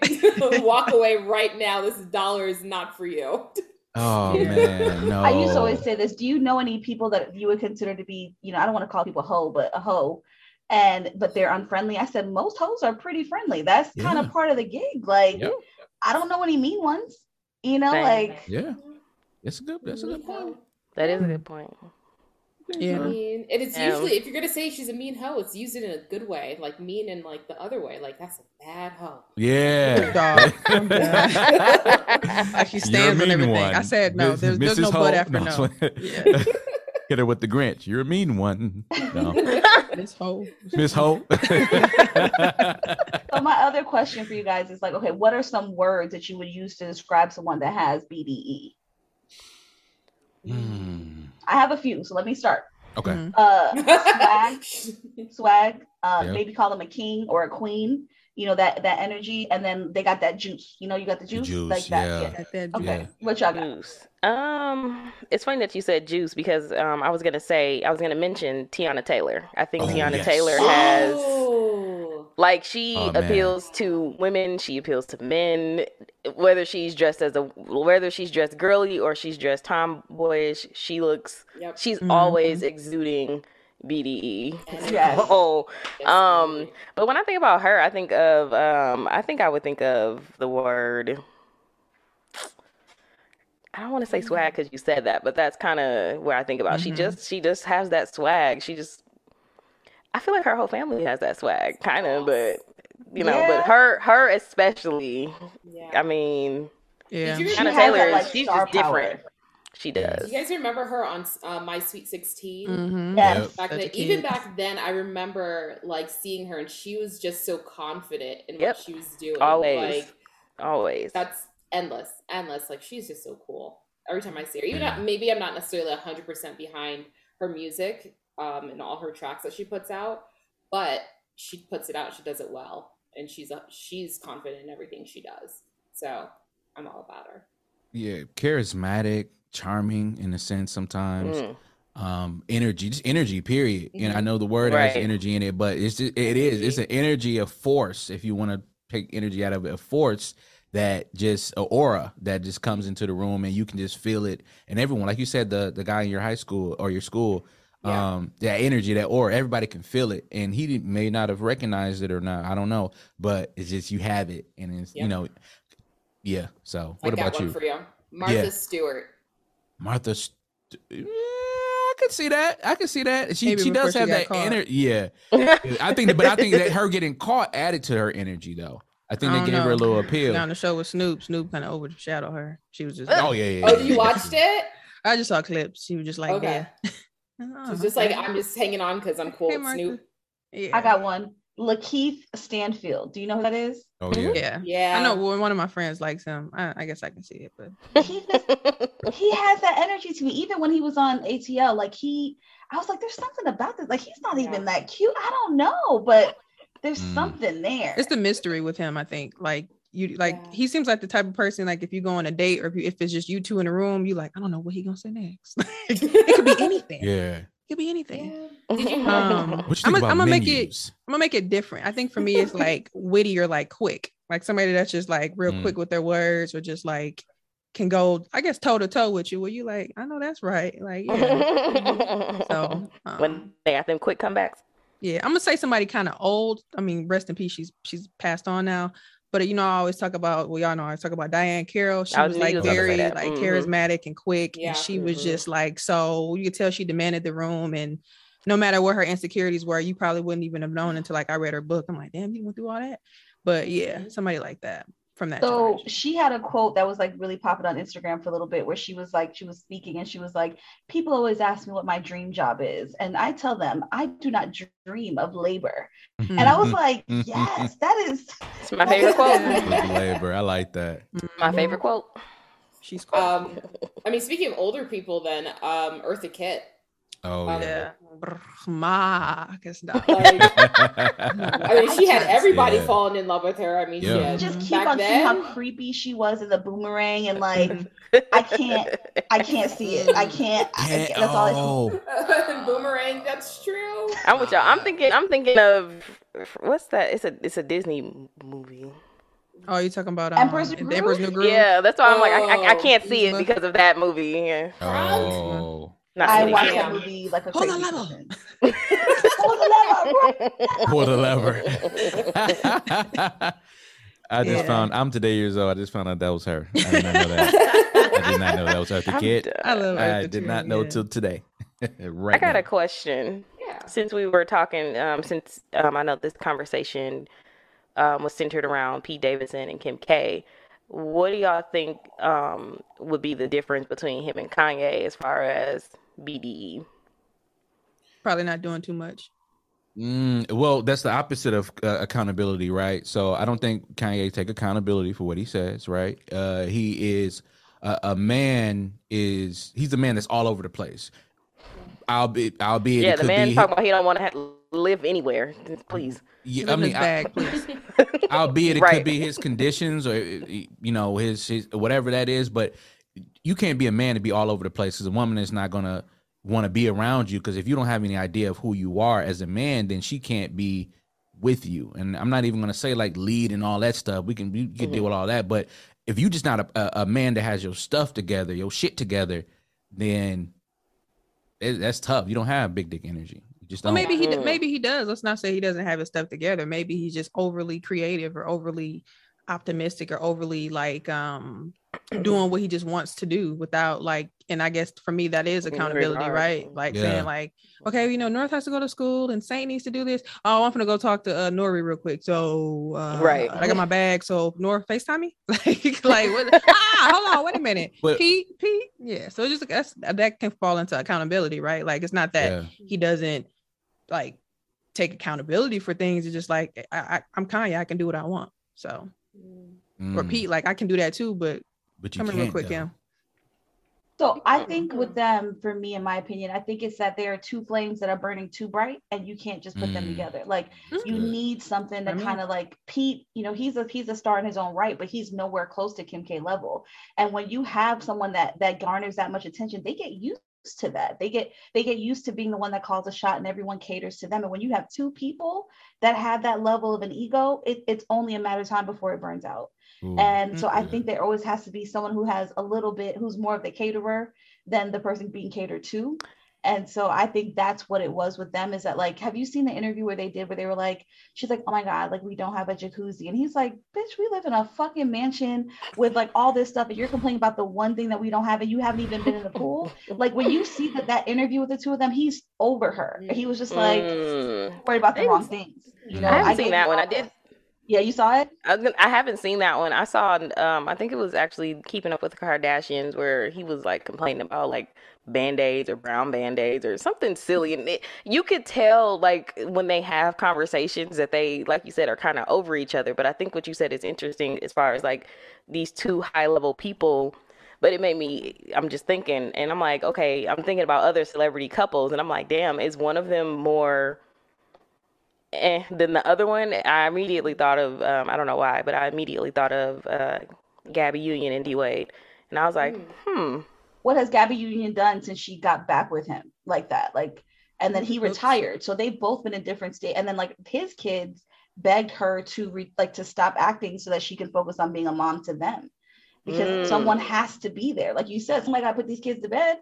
Walk away right now. This dollar is not for you. Oh man, no. I used to always say this. Do you know any people that you would consider to be, you know, I don't want to call people hoe, but a hoe, and but they're unfriendly? I said most hoes are pretty friendly. That's kind of part of the gig. Like, Yep. I don't know any mean ones. You know, Same. like Yeah, that's a good. That's a good point. That is a good point. I Yeah. mean, and it's Yeah. usually if you're gonna say she's a mean hoe, it's used it in a good way, like mean in like the other way, like that's a bad hoe. Yeah. Dog. Like she You're a stands on mean everything. one. I said no. Miss- There's, there's Mrs. no Ho- but after no, no. I'm Yeah. Hit her with the Grinch. You're a mean one. No. This whole Miss Ho. So my other question for you guys is like, okay, what are some words that you would use to describe someone that has BDE? Hmm. I have a few, so let me start. Okay. Mhm. Uh, swag, swag. Uh, Yeah. maybe call them a king or a queen. You know that that energy, and then they got that juice. You know, you got the juice, juice, like that. yeah. Got that Okay, Yeah. what y'all got? Juice. Um, it's funny that you said juice because um, I was gonna say I was gonna mention Teyana Taylor. I think Oh, Teyana yes. Taylor has Oh. Like she Oh, appeals to women, she appeals to men, whether she's dressed as a whether she's dressed girly or she's dressed tomboyish. She looks Yep. she's Mhm. always exuding BDE. Yes. Oh, um, but when I think about her, I think of um, I think I would think of the word. I don't want to say swag because you said that, but that's kind of where I think about. She Mhm. just she just has that swag. She just I feel like her whole family has that swag, kind of, but you know, Yeah. but her her especially. yeah. I mean, yeah. Did you She Teyana has Taylor that, is like, she's star just different. power. She does. You guys remember her on uh, My Sweet 16? Mhm. Yes. Yep. Back then, even back then, I remember like seeing her, and she was just so confident in Yep. what she was doing. Always. like Always. that's endless, endless. Like she's just so cool. Every time I see her, even Yeah. not, maybe I'm not necessarily 100 percent behind her music um, and all her tracks that she puts out, but she puts it out. She does it well, and she's a, she's confident in everything she does. So I'm all about her. yeah, charismatic, charming in a sense sometimes. Mm. Um, energy, just energy, period. And I Mhm. know the word has energy in it, but it's just, it is it's an energy of force. If you want to take energy out of it, a force that just a aura that just comes into the room and you can just feel it. And everyone, like you said, the the guy in your high school or your school, Yeah. um, that energy, that aura, everybody can feel it. And he may not have recognized it or not, I don't know, but it's just you have it, and it's you know, yeah. So I what got about one you, for you, Martha Yeah. Stewart. Martha? St- yeah, I can see that. I can see that. She Maybe she does have got that caught. energy. Yeah, I think, that, but I think that her getting caught added to her energy, though. I think I they don't gave her a little appeal. Now on the show with Snoop, Snoop kind of overshadowed her. She was just. Oh yeah, yeah. Oh, you watched it? I just saw clips. She was just like, Okay. yeah. Oh, She's just like. I'm just hanging on because I'm cool Hey, with Snoop. Yeah. I got one. LaKeith Stanfield. Do you know who that is? Oh yeah. Yeah. Yeah. I know one one of my friends likes him. I, I guess I can see it, but He has that energy to me. Even when he was on ATL, like he, I was like, there's something about this. Like he's not even that cute. I don't know, but there's Mm. something there. it's the mystery with him. I think like you like Yeah. he seems like the type of person like if you go on a date or if, you, if it's just you two in a room, you like I don't know what he gonna say next. it could be anything. Yeah. It could be anything. Yeah. Um, What you think I'm gonna make it. I'm gonna make it different. I think for me, it's like witty or like quick, like somebody that's just like real Mm. quick with their words or just like can go, I guess, toe to toe with you. Where you like, I know that's right. Like, yeah. So, when um, they have them quick comebacks. yeah, I'm gonna say somebody kind of old. I mean, rest in peace. She's she's passed on now. But you know, I always talk about well, y'all know I talk about Diahann Carroll. She was was like just about to say very like Mhm. charismatic and quick, Yeah. and she was Mhm. just like so. You could tell she demanded the room, and no matter what her insecurities were, you probably wouldn't even have known until like I read her book. I'm like, damn, you went through all that. But yeah, Mhm. somebody like that from that. So generation. she had a quote that was like really popping on Instagram for a little bit where she was like, she was speaking and she was like, People always ask me what my dream job is. And I tell them, I do not dream of labor. And I was like, Yes, that is It's my favorite quote. Labor. I like that. My favorite quote. She's cool. Um, I mean, speaking of older people, then um, Eartha Kitt. Oh Um, yeah. yeah. Ma, I guess not. Like, I mean, she had everybody Yeah. falling in love with her. I mean, Yeah. she just keep on seeing then. how creepy she was in the boomerang and like I can't I can't see it. I can't I, that's all I see. oh, Boomerang, that's true. I'm with y'all. I'm thinking. I'm thinking of what's that? It's a it's a Disney movie. Oh, you talking about um, Emperor's New Emperor's New Groove? Yeah, that's why I'm like I, I, I can't see it because of that movie. Yeah. oh. Not I City watched that movie like a Hold crazy the level. person. Hold the lever. Pull the lever. I just Yeah. found I'm today years old. I just found out that was her. I did not know that. I did not know that was her. The I'm kid. done. I love I did too, not know yeah. till today. right. I got now. a question. Yeah. Since we were talking, um, since um, I know this conversation um, was centered around Pete Davidson and Kim K, what do y'all think um, would be the difference between him and Kanye as far as BDE? Probably not doing too much. Mm, well, that's the opposite of uh, accountability, right? So I don't think Kanye take accountability for what he says, right? Uh, he is uh, a man is he's a man that's all over the place. I'll be I'll be yeah. The man talking about he don't want to live anywhere. Please. Yeah, I mean, bag, I, albeit it right. could be his conditions or you know his his whatever that is, but you can't be a man to be all over the place because a woman is not gonna want to be around you because if you don't have any idea of who you are as a man, then she can't be with you. And I'm not even gonna say like lead and all that stuff. We can we can mm-hmm. deal with all that, but if you just not a, a, a man that has your stuff together, your shit together, then it, that's tough. You don't have big dick energy. You just well, maybe he maybe he does. Let's not say he doesn't have his stuff together. Maybe he's just overly creative or overly optimistic or overly like um doing what he just wants to do without like and i guess for me that is accountability right? Like yeah. saying like okay you know north has to go to school and saint needs to do this. Oh i'm gonna go talk to uh nori real quick. So uh, right i got my bag. So north facetime me? Like like what? Ah hold on wait a minute. But, pete pete yeah. So just that's that can fall into accountability right? Like it's not that yeah. he doesn't like take accountability for things. It's just like I, I i'm kanye. I can do what i want. So mm. or pete like i can do that too but but you Come can't real quick, yeah. So I think with them, for me, in my opinion, I think it's that there are two flames that are burning too bright, and you can't just put mm. them together. Like mm-hmm. you need something to kind of like Pete. You know, he's a he's a star in his own right, but he's nowhere close to Kim K level. And when you have someone that that garners that much attention, they get used to that. They get they get used to being the one that calls a shot, and everyone caters to them. And when you have two people that have that level of an ego, it, it's only a matter of time before it burns out. Ooh. And so I mm-hmm. think there always has to be someone who has a little bit, who's more of the caterer than the person being catered to. And so I think that's what it was with them is that like, have you seen the interview where they did where they were like, she's like, oh my God, like we don't have a jacuzzi. And he's like, bitch, we live in a fucking mansion with like all this stuff. And you're complaining about the one thing that we don't have and you haven't even been in the pool. like when you see that that interview with the two of them, he's over her. He was just like mm. worried about the wrong things. You mm. know, I haven't I seen that one. I did yeah, you saw it. I, I haven't seen that one. I saw. Um, I think it was actually Keeping Up with the Kardashians, where he was like complaining about like band aids or brown band aids or something silly, and it, you could tell like when they have conversations that they, like you said, are kind of over each other. But I think what you said is interesting as far as like these two high level people. But it made me. I'm just thinking, and I'm like, okay, I'm thinking about other celebrity couples, and I'm like, damn, is one of them more and eh, then the other one, I immediately thought of, um, I don't know why, but I immediately thought of uh, Gabby Union and D Wade. And I was like, hmm. hmm. What has Gabby Union done since she got back with him like that? Like, and then he retired. So they've both been in different state. And then like his kids begged her to re- like to stop acting so that she can focus on being a mom to them because mm. someone has to be there. Like you said, somebody got to put these kids to bed.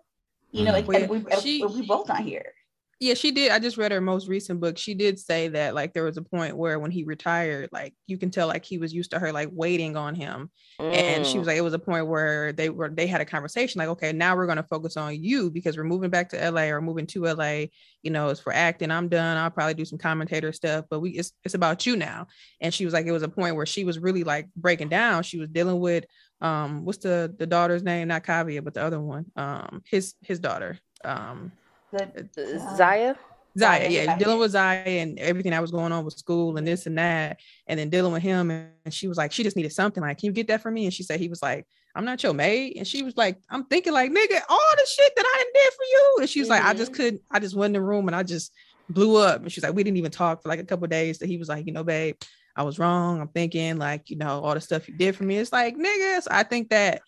You know, mm. and, we, she, we both not here. Yeah, she did. I just read her most recent book. She did say that like there was a point where when he retired, like you can tell like he was used to her like waiting on him. Mm. And she was mm. like, it was a point where they were they had a conversation, like, okay, now we're gonna focus on you because we're moving back to LA or moving to LA, you know, it's for acting. I'm done. I'll probably do some commentator stuff, but we it's it's about you now. And she was like, it was a point where she was really like breaking down. She was dealing with um what's the the daughter's name? Not Kaavia, but the other one. Um his his daughter. Um the uh, Zaya. Zaya, yeah, dealing with Zaya and everything that was going on with school and this and that, and then dealing with him. And she was like, she just needed something. Like, can you get that for me? And she said he was like, I'm not your maid. And she was like, I'm thinking like, nigga, all the shit that I did for you. And she was mm-hmm. like, I just mm-hmm. couldn't. I just went in the room and I just blew up. And she's like, we didn't even talk for like a couple days. So he was like, you know, babe, I was wrong. I'm thinking like, you know, all the stuff you did for me. It's like, niggas, I think that,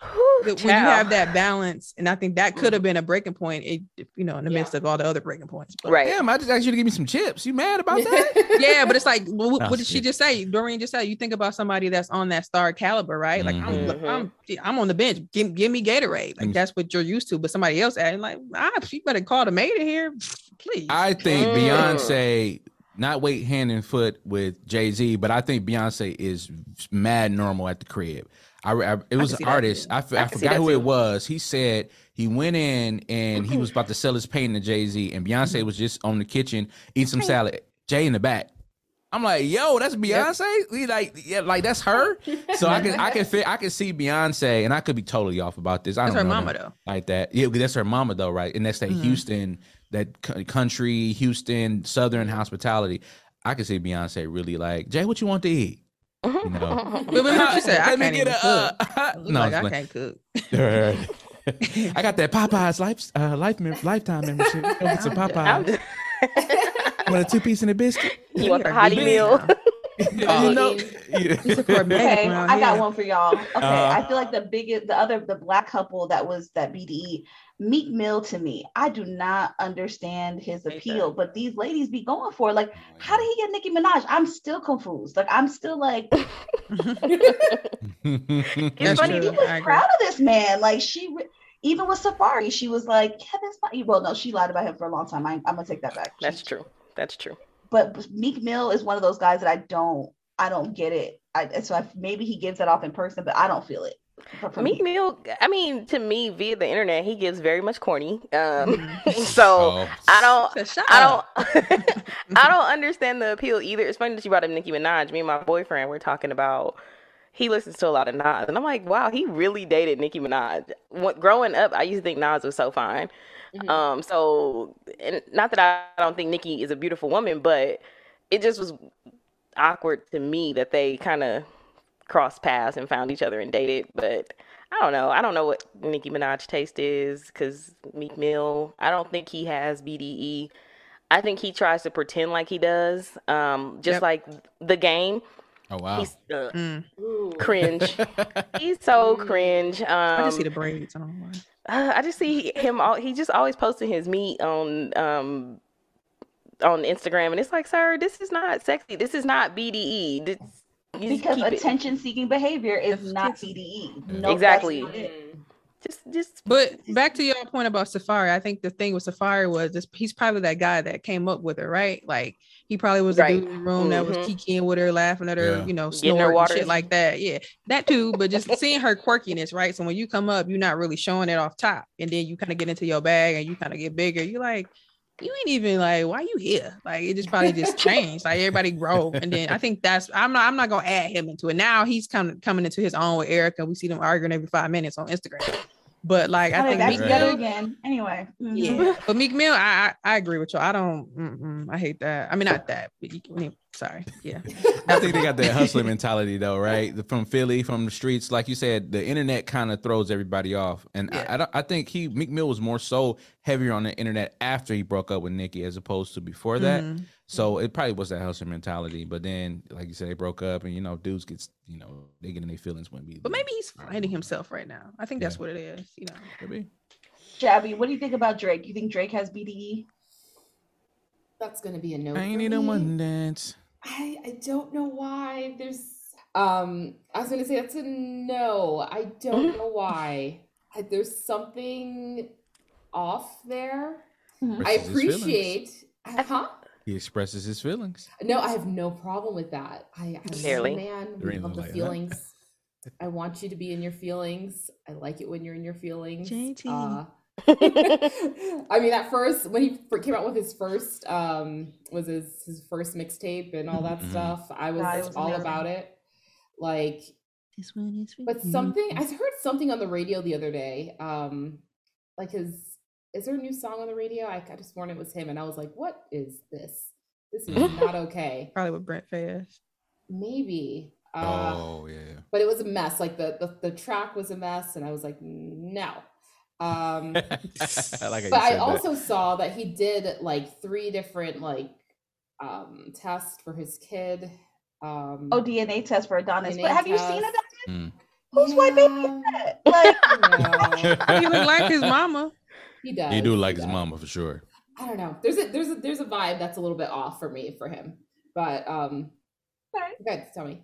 that when you have that balance, and I think that could have been a breaking point, it, you know, in the yeah. midst of all the other breaking points. But, right. Damn, I just asked you to give me some chips. You mad about that? yeah, but it's like, what, what did she just say? Doreen just said, you think about somebody that's on that star caliber, right? Like, mm-hmm. I'm, I'm, I'm on the bench. Give, give me Gatorade. Like, that's what you're used to. But somebody else adding, like, ah, she better call the maid in here, please. I think mm. Beyonce not wait hand and foot with Jay Z, but I think Beyonce is mad normal at the crib. I, I it was an artist. I, I, I forgot who too. it was. He said he went in and he was about to sell his painting to Jay Z, and Beyonce was just on the kitchen eating some salad. Jay in the back, I'm like, yo, that's Beyonce. We like, yeah, like that's her. So I can, I can, fit, I can see Beyonce, and I could be totally off about this. I That's don't her know mama though. like that. Yeah, that's her mama though, right? And that's that Mhm. Houston, that country, Houston, Southern hospitality. I could see Beyonce really like Jay. What you want to eat? You know, But remember she said, I Let me can't get even a, cook. uh, no, like I'm I just can't cook. I got that Popeyes life, uh, life, lifetime membership. Go get some I'm I'm Popeyes. just- Want a two piece and a biscuit? you want the are hottie meal? now. you know, It's Okay, I got one for y'all. Okay, Uh, I feel like the biggest, the other, the black couple that was that BDE, Meek Mill to me, I do not understand his appeal, but these ladies be going for it. like, how did he get Nicki Minaj? I'm still confused. Like, I'm still like, It's funny. true. she was proud of this man. Like, she re- even with Safaree, she was like, Kevin's fine. Well, no, she lied about him for a long time. I, I'm gonna take that back. That's She- true. That's true. but Meek Mill is one of those guys that I don't, I don't get it. I, so I, maybe he gives that off in person, but I don't feel it. For- for Meek. Mill, I mean, to me, via the internet, he gives very much corny. Um, so Oh. I don't, Said, I don't, I don't understand the appeal either. It's funny that you brought up Nicki Minaj. Me and my boyfriend were talking about. He listens to a lot of Nas, and I'm like, wow, he really dated Nicki Minaj. What, growing up, I used to think Nas was so fine. Mhm. Um, so, and not that I don't think Nicki is a beautiful woman, but it just was awkward to me that they kind of crossed paths and found each other and dated. But I don't know. I don't know what Nicki Minaj taste is because Meek Mill. I don't think he has BDE. I think he tries to pretend like he does. Um, just Yep. like the game. Oh wow. He's uh, Mm. Cringe. He's so Mm. cringe. Um, I just see the braids. I don't know why. uh, I just see him. All, he just always posting his meat on um on Instagram, and it's like, sir, this is not sexy. This is not BDE. This, you just because attention seeking behavior is That's not kids. BDE. Yeah. No, Exactly. not it. Mm. Just, just. But back to your point about Safaree, I think the thing with Safaree was this, he's probably that guy that came up with her, right? Like he probably was the dude in the room that was Mhm. kikiing with her, laughing at her, Yeah. you know, Getting her and shit like that. Yeah, that too. But just seeing her quirkiness, right? So when you come up, you're not really showing it off top, and then you kind of get into your bag and you kind of get bigger. You're like, you ain't even like, why you here? Like it just probably just changed. Like everybody grow, and then I think that's I'm not I'm not gonna add him into it. Now he's kind of coming into his own with Erica. We see them arguing every five minutes on Instagram. But like I Got think back Meek Mill, again. Anyway. mhm. yeah. But Meek Mill, I, I I agree with you. I don't. Mm-mm, I hate that. I mean, not that. But you, sorry. Yeah. I think they got that hustler mentality though, right? The- From Philly, from the streets, like you said, the internet kind of throws everybody off, and Yeah. I, I, don't, I think he Meek Mill was more so heavier on the internet after he broke up with Nicki as opposed to before that. Mhm. So it probably was that hustler mentality. But then, like you said, they broke up, and you know, dudes gets you know they get in their feelings when we. But maybe he's finding himself right now. I think that's Yeah. what it is. You know. Maybe. Jabby, what do you think about Drake? You think Drake has BDE? That's gonna be a no. I ain't for need a one dance. I I don't know why. There's um I was gonna say that's a no. I don't know why. I, there's something off there. Mhm. I Expresses his feelings. appreciate huh? He expresses his feelings. No, I have no problem with that. I, I'm Clearly. a man. There We love the like feelings. I want you to be in your feelings. I like it when you're in your feelings. JT. Uh, I mean, at first, when he came out with his first, um, was his his first mixtape and all that Mhm. stuff, I was, Yeah, was all amazing. about it. Like, This one is but something I heard something on the radio the other day. Um, like his is there a new song on the radio? I could have sworn it was him, and I was like, "What is this? This is not okay." Probably with Brent Faiyaz. Maybe. Uh, oh yeah. but it was a mess. Like the, the the track was a mess, and I was like, no. Um, I like but I that. also saw that he did like three different like um tests for his kid. Um, Oh, DNA test for Adonis. DNA but have you seen test. Adonis? Mm. Whose white baby is yeah, that? Like, no, He look like his mama. He does. He do like his does. mama for sure. I don't know. There's a there's a there's a vibe that's a little bit off for me for him. But um, Alright. okay, tell me.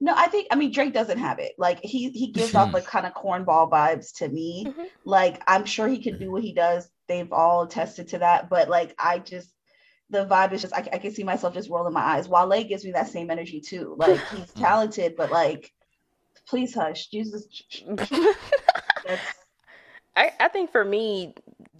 no, I think I mean Drake doesn't have it. Like he he gives off like kind of cornball vibes to me. Mhm. Like I'm sure he can do what he does. They've all attested to that. But like I just the vibe is just I, I can see myself just rolling my eyes. Wale gives me that same energy too. Like he's talented, but like please hush. Jesus that's I, I think for me,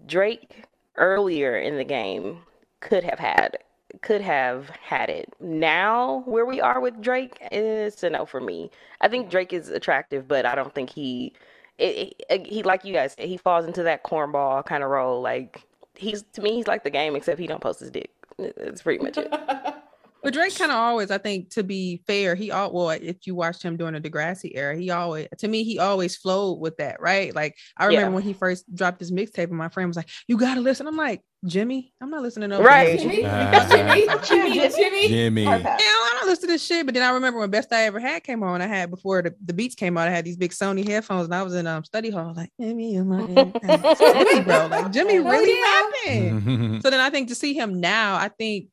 Drake earlier in the game could have had could have had it. Now, where we are with Drake is a no for me. I think Drake is attractive, but I don't think he, it, it, he like you guys, he falls into that cornball kind of role. Like he's to me, he's like the game, except he don't post his dick. It's pretty much it. But Drake kind of always, I think, to be fair, he all well, if you watched him during the Degrassi era, he always, to me, he always flowed with that, right? Like I remember Yeah. when he first dropped his mixtape, and my friend was like, "You gotta listen." I'm like, Jimmy, I'm not listening to no Right. Jimmy. Jimmy, Ah. Jimmy, Jimmy, Jimmy, Jimmy. Jimmy. Yeah. I don't listen to this shit. But then I remember when Best I Ever Had came on, I had before the, the beats came out, I had these big Sony headphones, and I was in um study hall, like Jimmy, in my head." Jimmy, bro, like Jimmy really rapping. So then I think to see him now, I think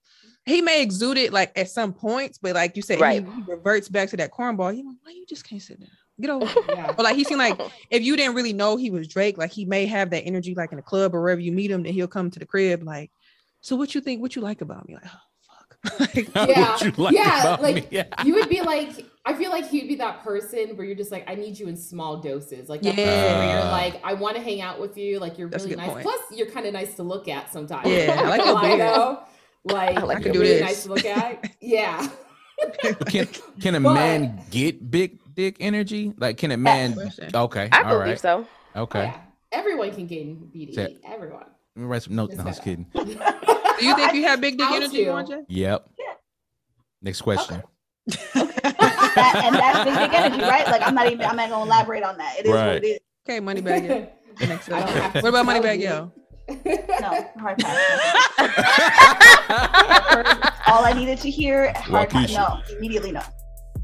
he may exude it like at some points, but like you said, Right. he, he reverts back to that cornball. You know, why you just can't sit down? Get over. it." Yeah. But like he seemed like if you didn't really know he was Drake, like he may have that energy like in a club or wherever you meet him, then he'll come to the crib like, so what you think? What you like about me? Like, oh fuck. like, Yeah. You like Yeah, about like, me? Yeah. you would be like I feel like he'd be that person where you're just like I need you in small doses like Yeah. where you're like I want to hang out with you like you're That's really nice point. plus you're kind of nice to look at sometimes Yeah, I like your Like, beard. Know, like I like you're your really beard. nice to look at yeah Can can a But- man get big dick energy? Like can a man? Question. Okay, I all believe right, so. Oh, okay. yeah. everyone can gain BDE Say- everyone Let me write some notes. No, I was kidding. Do you think you have big dick How energy, to? Wanja? Yep. Next question. That- and that's big dick energy, right? Like I'm not even. I'm not gonna elaborate on that. It is what it is. Okay, money bag. Yo. Next I don't have to What about money bag? you. Yo. No, hard pass. All I needed to hear, hard pass. Waukesha. No, immediately no.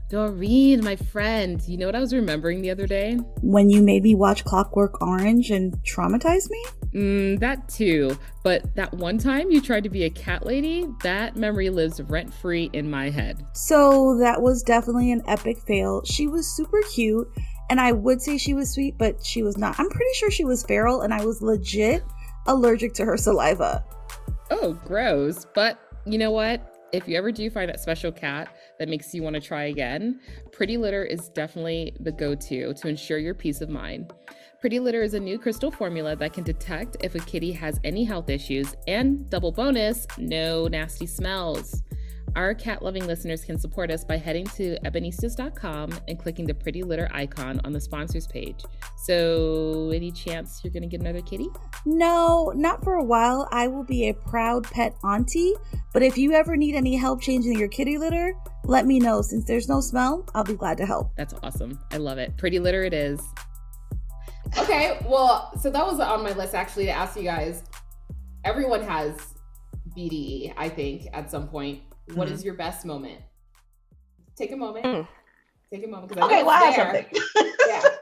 Doreen, my friend, you know what I was remembering the other day? When you made me watch Clockwork Orange and traumatized me? Mm, that too. But that one time you tried to be a cat lady, that memory lives rent free in my head. So that was definitely an epic fail. She was super cute, and I would say she was sweet, but she was not. I'm pretty sure she was feral, and I was legit allergic to her saliva. Oh, gross. But you know what? If you ever do find that special cat that makes you want to try again, Pretty Litter is definitely the go to to ensure your peace of mind. Pretty Litter is a new crystal formula that can detect if a kitty has any health issues, and double bonus, no nasty smells. Our cat loving listeners can support us by heading to ebonistas.com and clicking the Pretty Litter icon on the sponsors page. So, any chance you're going to get another kitty? No, not for a while. I will be a proud pet auntie, but if you ever need any help changing your kitty litter, let me know. Since there's no smell, I'll be glad to help. That's awesome. I love it. Pretty litter it is. Okay, well, so that was on my list actually to ask you guys. Everyone has BDE, I think, at some point. What is your best moment? Take a moment. Mm. Take a moment. 'cause I Okay, it's well, I have something. Yeah.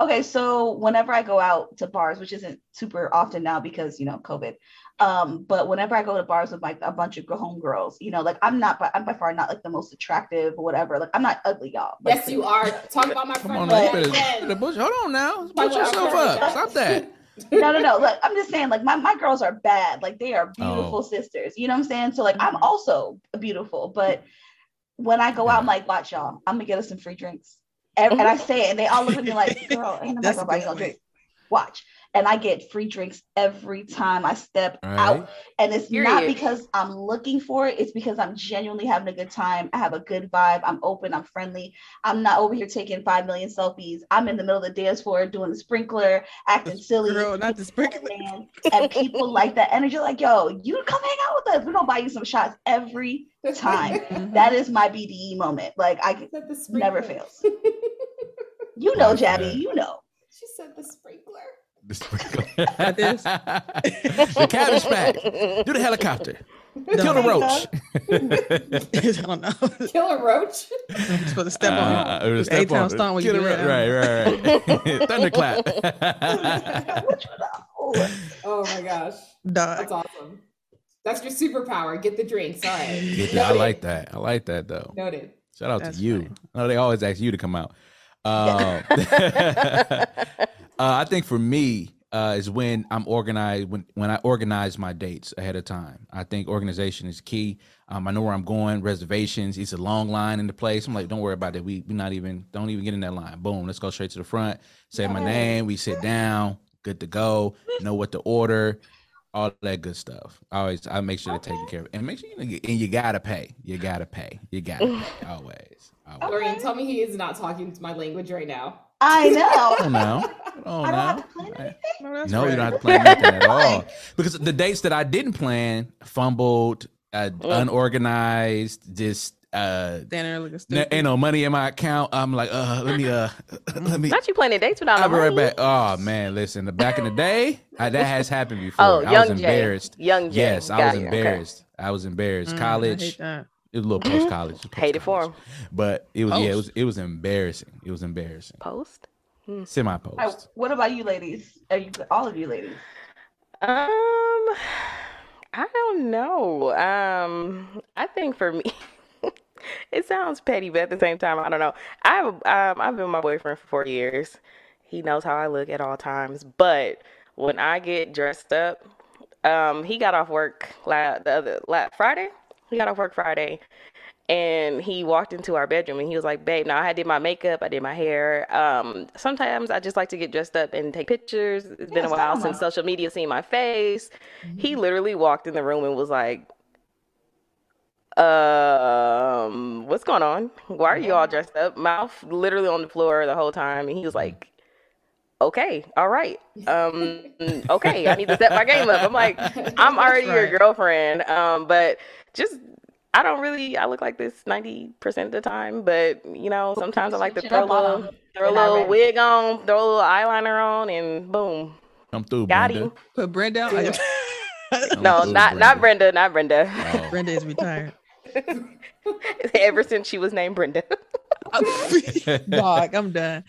Okay, so whenever I go out to bars, which isn't super often now because you know COVID, um, but whenever I go to bars with like a bunch of homegirls, you know, like I'm not, by, I'm by far not like the most attractive or whatever. Like I'm not ugly, y'all. Yes, you are. Talk about my Come friend. on, now, you Jen. better, better push- Hold on now. Put yourself up. Stop that. No, no, no. Look, I'm just saying, like my, my girls are bad. Like they are beautiful Oh. sisters. You know what I'm saying? So like I'm Mhm. also beautiful, but when I go out, I'm like, watch y'all. I'm gonna get us some free drinks. And, and I say it, and they all look at me like, girl, ain't nobody gonna buy you good no point. drink. Watch. And I get free drinks every time I step All right. out. And it's not because I'm looking for it, it's because I'm genuinely having a good time. I have a good vibe. I'm open, I'm friendly. I'm not over here taking five million selfies. I'm in the middle of the dance floor doing the sprinkler, acting silly. Girl, not the sprinkler. And people like that energy, like, yo, you come hang out with us. We're gonna buy you some shots every time. Mhm. That is my BDE moment. Like I Said the Never fails. you know, Like Jabby, you know. she said the sprinkler. The sprinkler. this. the cabbage patch. Do the helicopter. Kill the No. roach. I don't know. Killer roach. I'm supposed to step on. Uh, it was step A-Town on. stomp when you do that. Right, right, right. Thunderclap. What you know? Oh my gosh. Dog. That's awesome. That's your superpower. Get the drinks. All right. I like that. I like that though. Noted. Shout out That's to you. funny. I know they always ask you to come out. Um, uh, I think for me uh, is when I'm organized when when I organize my dates ahead of time. I think organization is key. Um, I know where I'm going. Reservations. It's a long line in the place. I'm like, don't worry about it. We we not even don't even get in that line. Boom. Let's go straight to the front. Say my name. We sit down. Good to go. Know what to order. all that good stuff. I always I make sure they're taken care of, and make sure you and you gotta pay. You gotta pay. You gotta pay always. always. Lorian, tell me he is not talking my language right now. I know. Oh no! Oh I don't have no! to plan anything. No, that's No, you don't have to plan nothing at all. Because the dates that I didn't plan, fumbled, uh, unorganized, just uh, Standing there n- ain't no money in my account. I'm like, uh, let me, uh, let me. Not you planning dates without I'll be right money. back. Oh man, listen. The back in the day, I, that has happened before. Oh, I was young Jay. embarrassed. Young Jay. Yes, I was you. Okay. embarrassed. I was embarrassed. Mm, I College, hate that. It was a little post college. Hate it for him. But it was yeah, it was it was embarrassing. It was embarrassing. Post. Semi All right, post. what about you, ladies? Are you all of you ladies? Um, I don't know. Um, I think for me, it sounds petty, but at the same time, I don't know. I've um, I've been with my boyfriend for four years. He knows how I look at all times. But when I get dressed up, um, he got off work la- the other la- Friday. He got off work Friday, and he walked into our bedroom and he was like, "Babe, now I did my makeup, I did my hair. Um, sometimes I just like to get dressed up and take pictures. It's been Yeah, a while since social media seen my face." He literally walked in the room and was like, "Um, what's going on? Why are you all dressed up? Mouth literally on the floor the whole time." And he was like, "Okay, all right, um, okay, I need to step my game up." I'm like, I'm already your girlfriend. Um, but just I don't really I look like this ninety percent of the time, but you know, sometimes I like to throw a up on little 'em. throw a little wig on, throw a little eyeliner on, and boom. Come through, Got Brenda. him. Put Brenda on. No, through, not not Brenda, not Brenda. Oh. Brenda is retired. Ever since she was named Brenda. Dog, I'm done.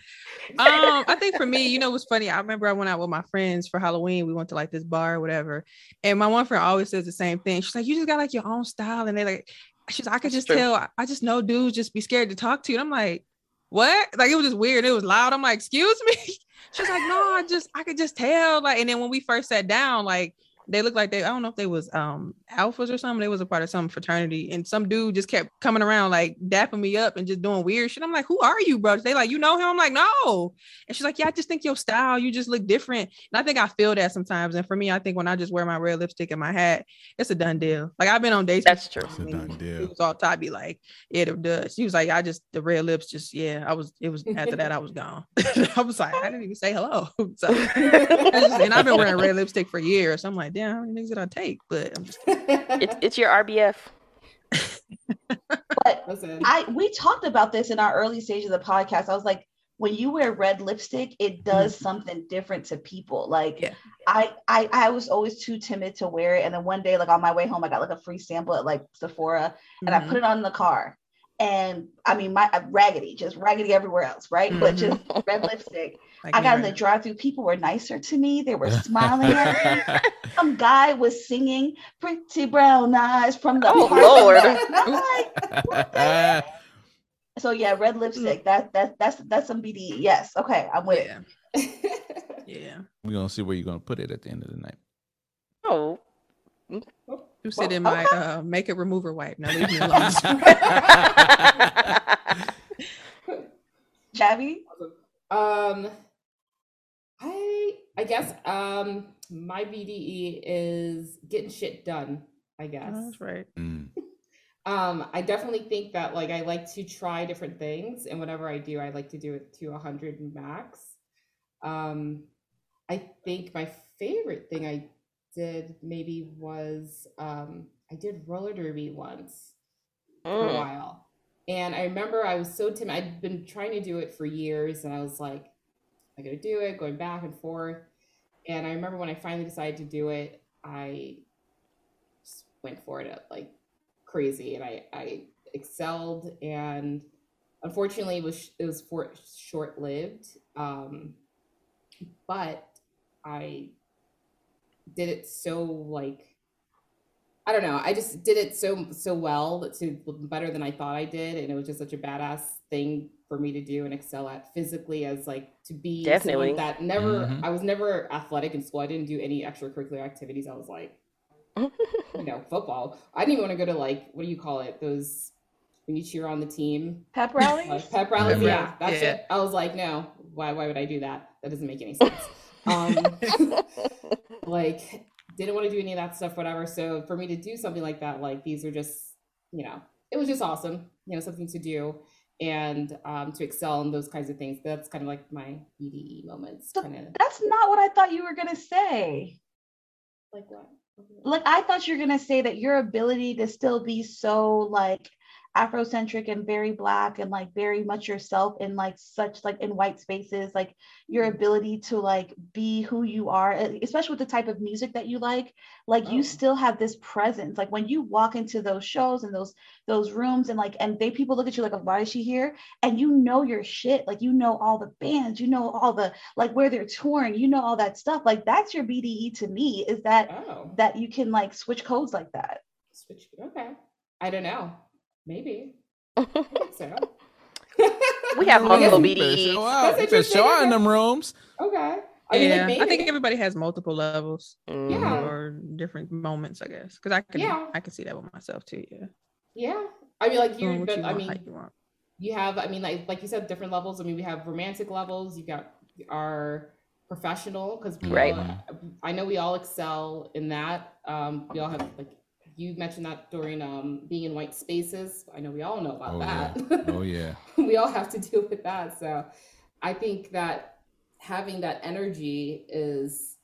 Um, I think for me, you know what's funny? I remember I went out with my friends for Halloween. We went to like this bar or whatever. And my one friend always says the same thing. She's like, You just got like your own style. And they like, she's I could That's just true. tell, I- I just know dudes just be scared to talk to you. And I'm like, What? Like it was just weird. It was loud. I'm like, excuse me. She's like, No, I just I could just tell. Like, and then when we first sat down, like they looked like they, I don't know if they was um alphas or something. They was a part of some fraternity, and some dude just kept coming around like dapping me up and just doing weird shit. I'm like, who are you, bro? They like, you know him? I'm like, no. And she's like, yeah, I just think your style, you just look different. And I think I feel that sometimes. And for me, I think when I just wear my red lipstick and my hat, it's a done deal. Like I've been on dates. That's true. It's a done deal. It was all tied, be like, yeah, it does. She was like, I just the red lips, just yeah. I was. It was after that I was gone. I was like, I didn't even say hello. So, and I've been wearing red lipstick for years. So I'm like, damn, how many niggas did I take? But I'm just It's it's your RBF. But Listen, I we talked about this in our early stage of the podcast. I was like, when you wear red lipstick, it does something different to people. Like Yeah. I, I I was always too timid to wear it. And then one day, like on my way home, I got like a free sample at like Sephora and I Mhm. put it on the car. And I mean my uh, raggedy, just raggedy everywhere else, right? But just mm-hmm. red lipstick. like I got in the drive-through. People were nicer to me. They were smiling at me. Some guy was singing "Pretty Brown Eyes" from the Oh, Lord. lot. And I'm like, so yeah, red lipstick. Mm. That that that's that's some BD. Yes. Okay, I'm with it. Yeah, yeah. We're gonna see where you're gonna put it at the end of the night. Oh. Mm. oh. You sit in my okay. uh, makeup remover wipe. Now leave me alone. Javi. um, I I guess um my VDE is getting shit done. I guess. Oh, That's right. Mm. Um, I definitely think that like I like to try different things, and whatever I do, I like to do it to a hundred max. Um, I think my favorite thing I did maybe was um, I did roller derby once for a Mm. while, and I remember I was so timid. I'd been trying to do it for years, and I was like, "I gotta do it," going back and forth. And I remember when I finally decided to do it, I just went for it like crazy and I, I excelled and unfortunately it was it was for short lived um, but I did it so like I don't know I just did it so so well to better than I thought I did and it was just such a badass thing for me to do and excel at physically as like to be Definitely. that never Mhm. I was never athletic in school I didn't do any extracurricular activities I was like you know, football. I didn't even want to go to like what do you call it? Those when you cheer on the team, Pep rallies. like pep rallies. Pep yeah, rallies, that's yeah. it. I was like, no, why? Why would I do that? That doesn't make any sense. Um, like didn't want to do any of that stuff, whatever. So for me to do something like that, like these are just, you know, it was just awesome, you know, something to do and um, to excel in those kinds of things. That's kind of like my BDE moments. So Kind of that's not what I thought you were gonna say. like what? Like I thought you were gonna say that your ability to still be so like Afrocentric and very black and like very much yourself in like such like in white spaces, like your Mm-hmm. ability to like be who you are, especially with the type of music that you like, like Oh. you still have this presence. Like when you walk into those shows and those those rooms and like and they people look at you like why is she here? And you know your shit. Like you know all the bands, you know all the like where they're touring, you know all that stuff. Like that's your BDE to me, is that Oh, that you can like switch codes like that. switch. Okay. I don't know. Maybe. I think so. We have multiple You better BDEs. show. That's You better interesting, show out in okay. them rooms. Okay. I mean, yeah, I think everybody has multiple levels Yeah. or different moments, I guess. Because I can Yeah. I can see that with myself too. Yeah, Yeah. I mean, like you, what but you I want, mean, how you want. you have i mean like like you said different levels i mean we have romantic levels you got our professional because Right. i know we all excel in that um we all have like you mentioned that during um being in white spaces i know we all know about Oh, yeah. that Oh yeah. we all have to deal with that so i think that having that energy is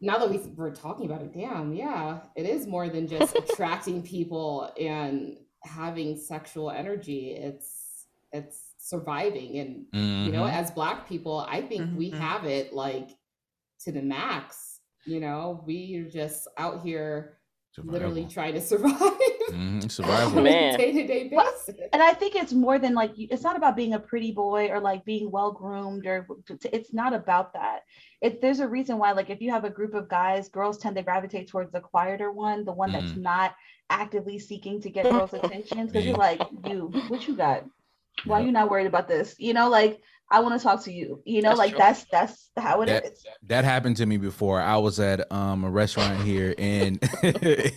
now that we, we're talking about it damn yeah it is more than just attracting people and having sexual energy it's it's surviving and you know Mhm. as black people i think we Mhm. have it like to the max you know we're just out here literally Survival. trying to survive Mhm, survival. on Man. day-to-day basis And I think it's more than like it's not about being a pretty boy or like being well groomed or it's not about that. It there's a reason why like if you have a group of guys, girls tend to gravitate towards the quieter one, the one that's Mhm. not actively seeking to get girls' attention because Me. you're like, you, what you got? Why Yep. you not worried about this? You know, like I want to talk to you. You know, That's like true. that's that's how it is. That- that happened to me before. I was at um a restaurant here in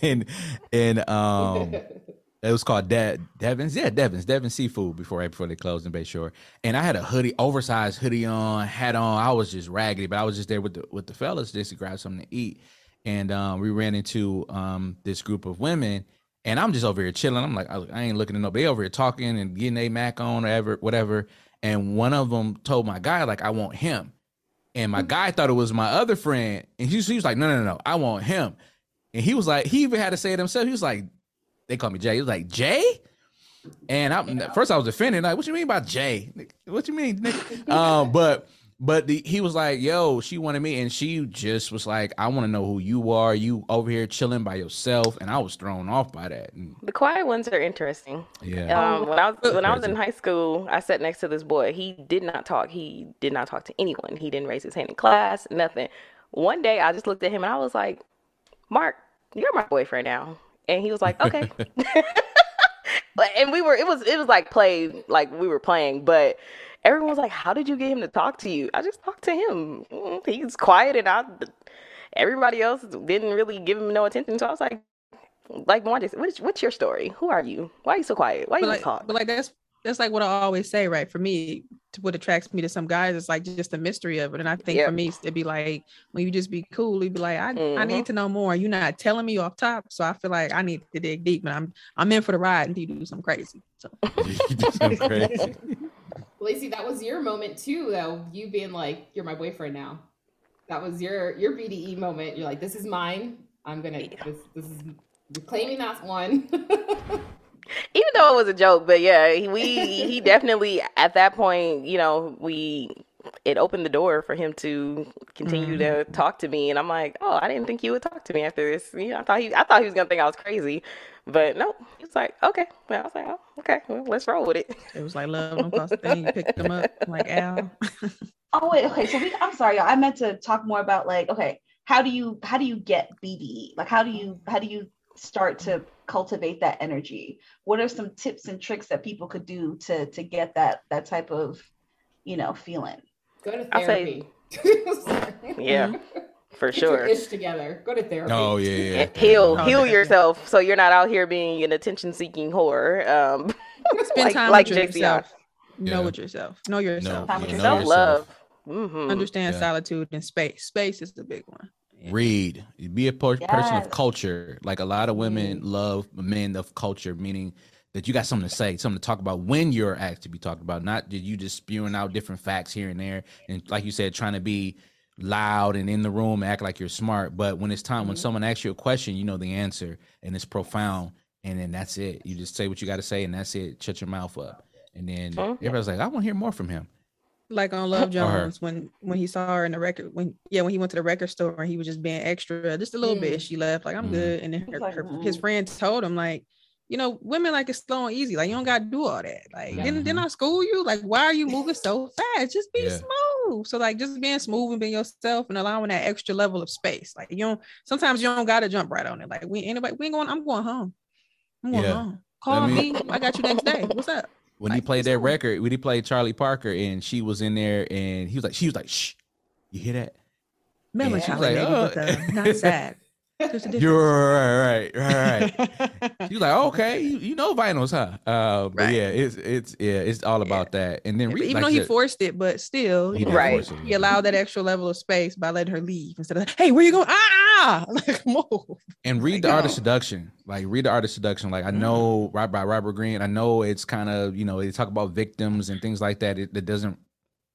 in in um it was called De- Devon's. Yeah, Devon's. Devon's Seafood before right before they closed in Bayshore. And I had a hoodie, oversized hoodie on, hat on. I was just raggedy, but I was just there with the with the fellas just to grab something to eat. And um, we ran into um this group of women, and I'm just over here chilling. I'm like, I, I ain't looking at nobody. They over here talking and getting a mac on or ever, whatever. And one of them told my guy like, I want him. And my guy thought it was my other friend, and he, was like, No, no, no, no, I want him. And he was like, he even had to say it himself. He was like, they call me Jay. He was like, Jay? And I at first I was offended. Like, what you mean by Jay? What you mean? um, but but the, he was like, yo, she wanted me, and she just was like, I want to know who you are. You over here chilling by yourself, and I was thrown off by that. And The quiet ones are interesting. yeah, Um, when I was when I was in high school, I sat next to this boy. He did not talk. He did not talk to anyone. He didn't raise his hand in class. Nothing. One day, I just looked at him and I was like, "Mark, you're my boyfriend now." And he was like, "Okay." And we were it was it was like play like we were playing, but everyone was like, "How did you get him to talk to you?" I just talked to him. Mm, He's quiet, and I everybody else didn't really give him no attention. So I was like, like Mwanje said, what's, what's your story? Who are you? Why are you so quiet? Why you but don't like, talk? but like that's that's like what I always say, right? For me, what attracts me to some guys is like just the mystery of it. And I think Yeah. for me, it'd be like when you just be cool, you'd be like, I, I Mhm. need to know more. You're not telling me off top, so I feel like I need to dig deep, and I'm I'm in for the ride until you do something crazy. So You did something crazy. Lacey, that was your moment too, though. You being like, "You're my boyfriend now." That was your your BDE moment. You're like, "This is mine. I'm gonna. This, this is you're claiming that one." Even though it was a joke, but yeah, he- we he definitely at that point, you know, we it opened the door for him to continue to mm-hmm. talk to me, and I'm like, oh, I didn't think you would talk to me after this. You know, I thought he I thought he was gonna think I was crazy, but no, he was like, okay. Well, I was like, oh, okay, well, let's roll with it. it was like love don't cost a thing. You picked them up like Al. Oh wait, okay. So we I'm sorry, y'all. I meant to talk more about like, okay, how do you how do you get BDE? Like how do you how do you start to cultivate that energy? What are some tips and tricks that people could do to to get that that type of you know feeling? Go to I'll say- therapy. Yeah, for Get your sure. ish together. Go to therapy. Oh yeah, yeah. And heal Oh, heal definitely. yourself so you're not out here being an attention seeking whore. Um, Spend Like- time like with JCR. yourself. Yeah. Know with yourself. Know yourself. Time with yeah, know yourself. self love. hmm Understand Yeah. solitude and space. Space is the big one. Read. Be a per- person of culture. Like a lot of women love men of culture, meaning that you got something to say, something to talk about when you're asked to be talked about, not that you just spewing out different facts here and there. And like you said, trying to be loud and in the room, act like you're smart. But when it's time, when someone asks you a question, you know the answer and it's profound. And then that's it. You just say what you got to say and that's it. Shut your mouth up. And then Mhm. everybody's like, I want to hear more from him. like on Love Or. Jones when when he saw her in the record when yeah when he went to the record store and he was just being extra just a little Mm. bit she left like I'm Mhm. good and then her, like, her, his "Mm." friend told him like you know women like it's slow and easy like you don't gotta do all that like didn't didn't Mhm. I school you like why are you moving so fast just be Yeah. Smooth so like just being smooth and being yourself and allowing that extra level of space like you don't sometimes you don't gotta jump right on it like we anybody we ain't going I'm going home I'm going Yeah. home call me- me I got you next day what's up when he played that cool. record, when he played Charlie Parker, and she was in there, and he was like, she was like, "Shh, you hear that? melancholy like, maybe oh. but not sad There's a difference. You're right, right, right, right." She was like, "Okay, you, you know vinyls, huh?" Uh, but Right. yeah, it's it's yeah, it's all about that. And then Yeah, Reed, even like though you he said- forced it, but still, he you did Right. force it a he little allowed that extra level of space by letting her leave instead of, hey, where you going? Ah, like move. and read the Like, art of seduction like read the art of seduction like i know right by robert greene i know it's kind of you know they talk about victims and things like that it, that doesn't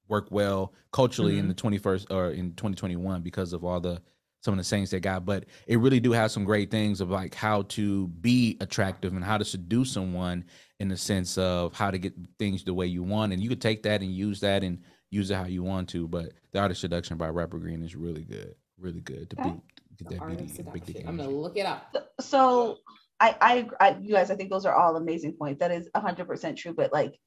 work well culturally in the 21st or in 2021 because of all the some of the sayings they got but it really do have some great things of like how to be attractive and how to seduce someone in the sense of how to get things the way you want and you could take that and use that and use it how you want to but the art of seduction by Robert Greene is really good really good to Okay. beat get that beauty, big dick seduction. I'm gonna look it up. so I, I I you guys I think those are all amazing points. That is 100% true but like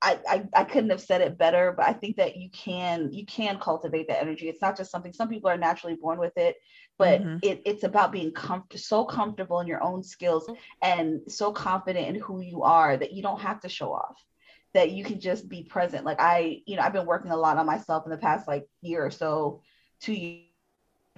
I, I I couldn't have said it better but I think that you can you can cultivate that energy. It's not just something some people are naturally born with it but Mhm. it, it's about being comfort so comfortable in your own skills and so confident in who you are that you don't have to show off that you can just be present like I you know I've been working a lot on myself in the past like year or so two years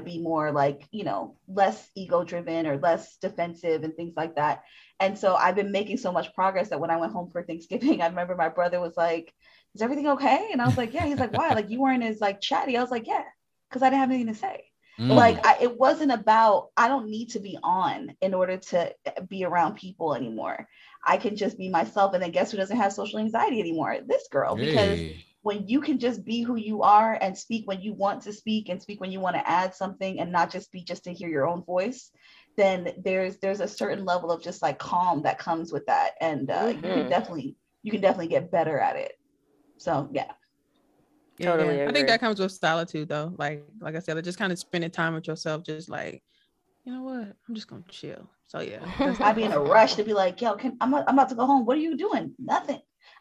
be more like you know less ego driven or less defensive and things like that and so i've been making so much progress that when i went home for thanksgiving i remember my brother was like is everything okay? And i was like yeah. He's like why? Like you weren't as like chatty. I was like yeah because i didn't have anything to say. Mm. like I, it wasn't about i don't need to be on in order to be around people anymore. I can just be myself and then guess who doesn't have social anxiety anymore? This girl. Because Hey. when you can just be who you are and speak when you want to speak and speak when you want to add something and not just be just to hear your own voice then there's there's a certain level of just like calm that comes with that and uh, you can Mhm. definitely you can definitely get better at it so yeah Yeah, Totally I think that comes with solitude though. Like like I said, like just kind of spending time with yourself, just like, you know what? I'm just gonna chill. So yeah. i'd be in a rush to be like yo can, I'm, I'm about to go home what are you doing nothing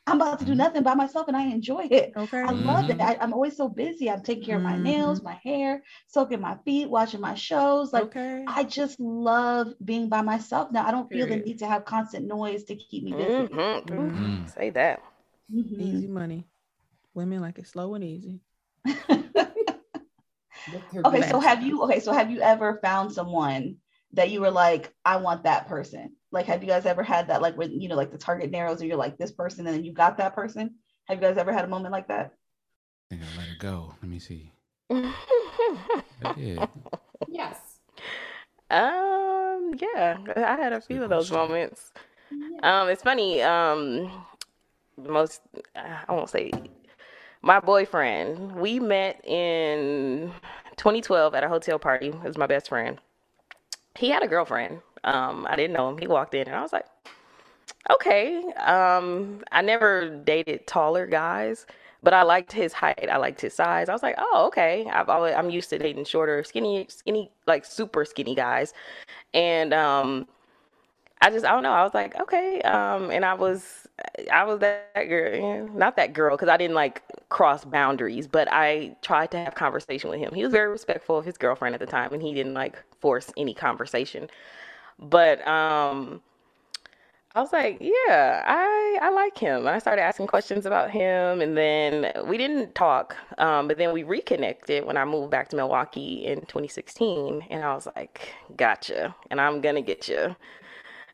i'm about to do Mhm. nothing by myself and i enjoy it okay. I love it. Mhm. I, I'm always so busy. I'm taking care of my nails, my hair, soaking my feet, watching my shows. Like okay. I just love being by myself now. I don't feel the need to have constant noise to keep me busy. Mhm. Mhm. Say that. Easy money. Women like it slow and easy. Okay, so have you okay, so have you ever found someone that you were like, I want that person? Like have you guys ever had that like when you know like the target narrows or you're like this person and then you got that person? Have you guys ever had a moment like that? I think I let it go. Let me see. I did. Yes. Um, yeah, I had a few of those question. moments. Um, it's funny. Um, most I won't say my boyfriend. We met in 2012 at a hotel party. It was my best friend. He had a girlfriend. Um, I didn't know him. He walked in, and I was like, okay. Um, I never dated taller guys, but I liked his height. I liked his size. I was like, oh, okay. I've always I'm used to dating shorter, skinny, skinny, like super skinny guys, and um. I just I don't know. I was like, okay. Um, and I was I was that girl, yeah, not that girl, because I didn't like cross boundaries, but I tried to have conversation with him. He was very respectful of his girlfriend at the time, and he didn't like force any conversation. But um, I was like, yeah, I I like him. I started asking questions about him, and then we didn't talk. Um, but then we reconnected when I moved back to Milwaukee in 2016, and I was like, gotcha, and I'm gonna get you.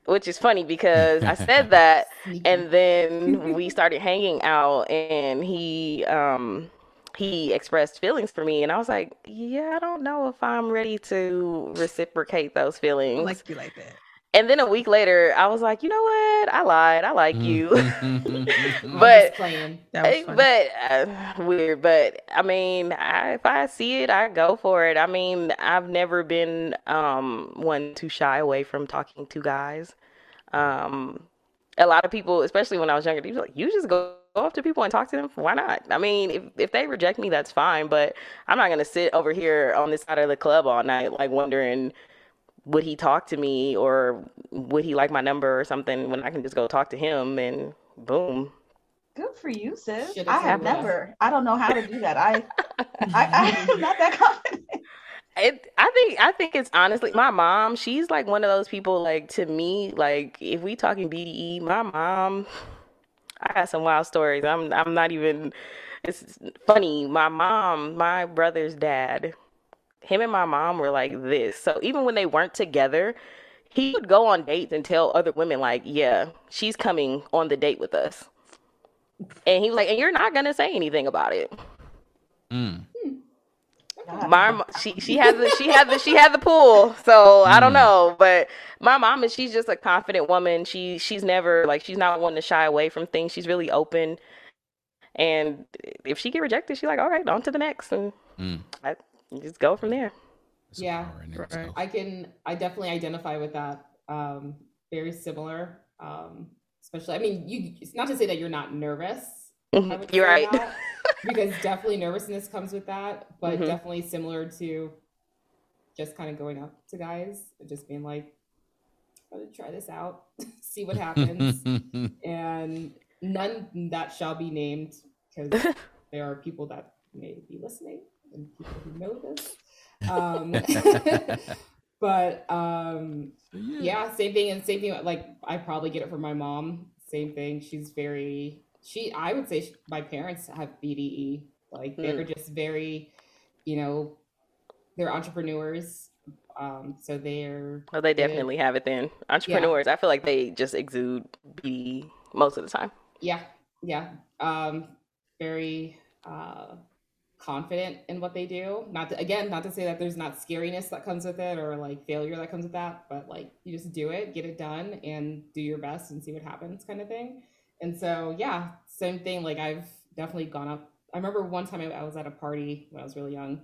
Which is funny because I said that and then we started hanging out and he um he expressed feelings for me, and I was like, yeah, I don't know if I'm ready to reciprocate those I feelings. like to be like that. And then a week later, I was like, you know what? I lied. I like you. Mm. But- That was Eh. But uh, weird. But I mean, I, if I see it, I go for it. I mean, I've never been um one to shy away from talking to guys. Um, a lot of people, especially when I was younger, they were like, "You just go." Go up to people and talk to them. Why not? I mean, if if they reject me, that's fine. But I'm not gonna sit over here on this side of the club all night, like wondering would he talk to me or would he like my number or something when I can just go talk to him and boom. Good for you, sis. Shit, I have a never. I don't know how to do that. I, I, I'm not that confident. It, I think I think it's honestly my mom. She's like one of those people. Like to me, like if we talking BDE, my mom. I got some wild stories. I'm I'm not even. It's funny. My mom, my brother's dad, him and my mom were like this. So even when they weren't together, he would go on dates and tell other women like, "Yeah, she's coming on the date with us." And he was like, "And you're not gonna say anything about it." Mm. my mo- she she had the she had the she had the pool so i don't Mm. know but my mom is she's just a confident woman she she's never like she's not one to shy away from things she's really open and if she get rejected she's like all right on to the next and Mm. I, you just go from there That's Yeah, power in it, right. I can I definitely identify with that. Um, very similar. Um, especially I mean you it's not to say that you're not nervous. You're right that, because definitely nervousness comes with that, but Mhm. definitely similar to just kind of going up to guys and just being like, I'm gonna try this out, see what happens. and none that shall be named because there are people that may be listening and people who know this. Um, but um, yeah, same thing and same thing. Like I probably get it from my mom. Same thing. She's very she. I would say she, my parents have BDE. Like they're just very, you know, they're entrepreneurs. Um, so they're well they definitely have it then entrepreneurs i feel like they just exude be most of the time yeah yeah um very uh confident in what they do. Not to, again not to say that there's not scariness that comes with it or like failure that comes with that but like you just do it get it done and do your best and see what happens kind of thing. And so yeah same thing. Like i've definitely gone up. I remember one time i, I was at a party when i was really young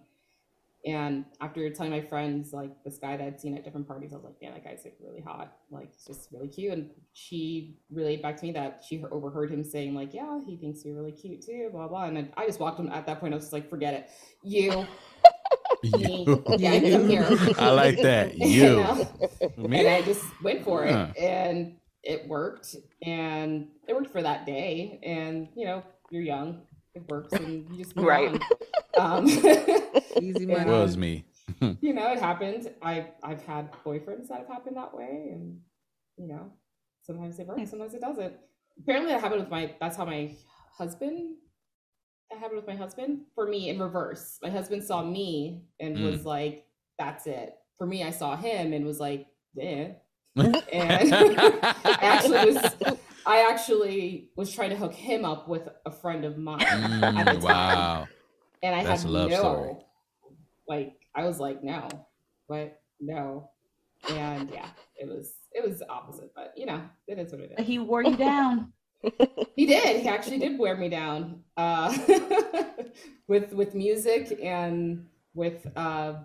and after telling my friends like this guy that I'd seen at different parties, I was like, "Yeah, that guy's like really hot, like he's just really cute." And she relayed back to me that she overheard him saying like, "Yeah, he thinks you're really cute too," blah blah. And I just walked him at that point. I was just like, "Forget it, you, me, You. yeah, come here." I like that. You You. know? and I just went for it, and it worked, and it worked for that day. And you know, you're young, it works, and you just move Right. on. Um, Easy Yeah. money. Was me. you know, it happened. I I've had boyfriends that have happened that way, and you know, sometimes it works, sometimes it doesn't. Apparently, that happened with my. That's how my husband. That happened with my husband. For me, in reverse, my husband saw me and Mm. was like, "That's it." For me, I saw him and was like, "Yeah." And I actually was. I actually was trying to hook him up with a friend of mine at the Mm, time wow. and I That's had a love no, story. like I was like, no, but no, and yeah, it was it was opposite, but you know, it is what it is. He wore you down. He did. He actually did wear me down uh, with with music and with uh,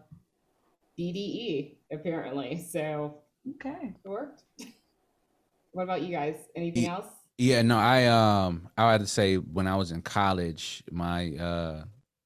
BDE apparently. So Okay. it worked. What about you guys? Anything else? Yeah, no, I um I had to say when I was in college, my uh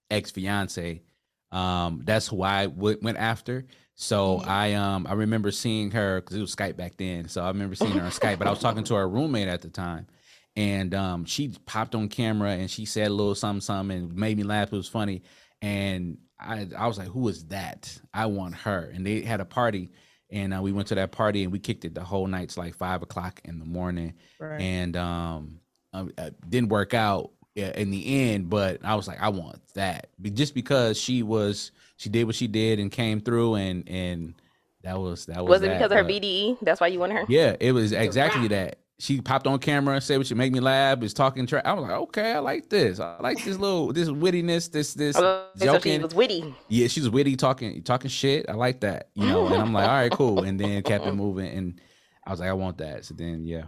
ex fiance, um, that's who I w- went after. So Mhm. I um I remember seeing her because it was Skype back then. So I remember seeing her on Skype, but I was talking to her roommate at the time, and um she popped on camera and she said a little something something and made me laugh. It was funny, and I I was like, who is that? I want her. And they had a party, and uh, we went to that party and we kicked it the whole night. It's like five o'clock in the morning. Right. and um, um uh, didn't work out uh, in the end but i was like i want that. Just because she was she did what she did and came through and and that was that was was it that, because of her but- bde that's why you wanted her? Yeah it was exactly that she popped on camera and said what you make me laugh is talking trash. I was like, okay, I like this. I like this little this wittiness, this this so she joking. was witty. Yeah, she's witty, talking talking shit. I like that, you know. And I'm like, all right, cool. And then kept it moving, and I was like, I want that. So then, yeah,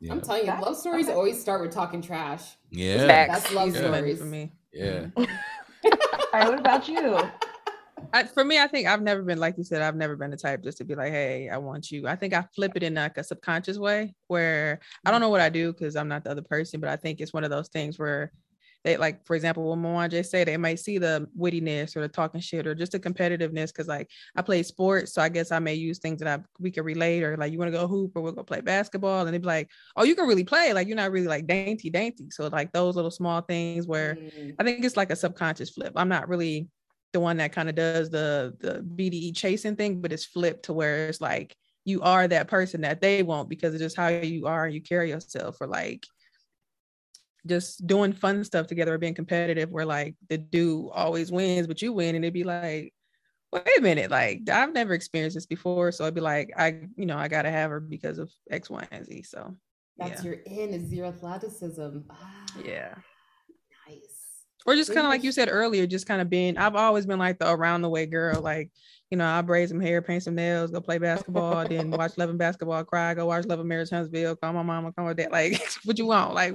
yeah, I'm telling you, love stories always start with talking trash. yeah, Facts. That's love Yeah. stories. for me. yeah. All right, what about you? I, for me, I think I've never been like you said. I've never been the type just to be like, "Hey, I want you." I think I flip it in like a subconscious way where I don't know what I do because I'm not the other person, but I think it's one of those things where they like, for example, when Mwanje say they might see the wittiness or the talking shit or just the competitiveness because like I play sports, so I guess I may use things that I we can relate or like you want to go hoop or we'll go play basketball, and they'd be like, "Oh, you can really play. Like you're not really like dainty, dainty." So like those little small things where Mm. I think it's like a subconscious flip. I'm not really the one that kind of does the the BDE chasing thing, but it's flipped to where it's like you are that person that they want because it's just how you are and you carry yourself or like just doing fun stuff together or being competitive where like the dude always wins but you win and it'd be like wait a minute like I've never experienced this before so I'd be like I you know I gotta have her because of X Y and Z so That's yeah your in is your athleticism. Ah, yeah. Or just kind of like you said earlier, just kind of being. I've always been like the around the way girl. Like, you know, I braid some hair, paint some nails, go play basketball, then watch Love and Basketball, cry, go watch Love and Marriage Huntsville, call my mama, call my dad. Like, what you want? Like,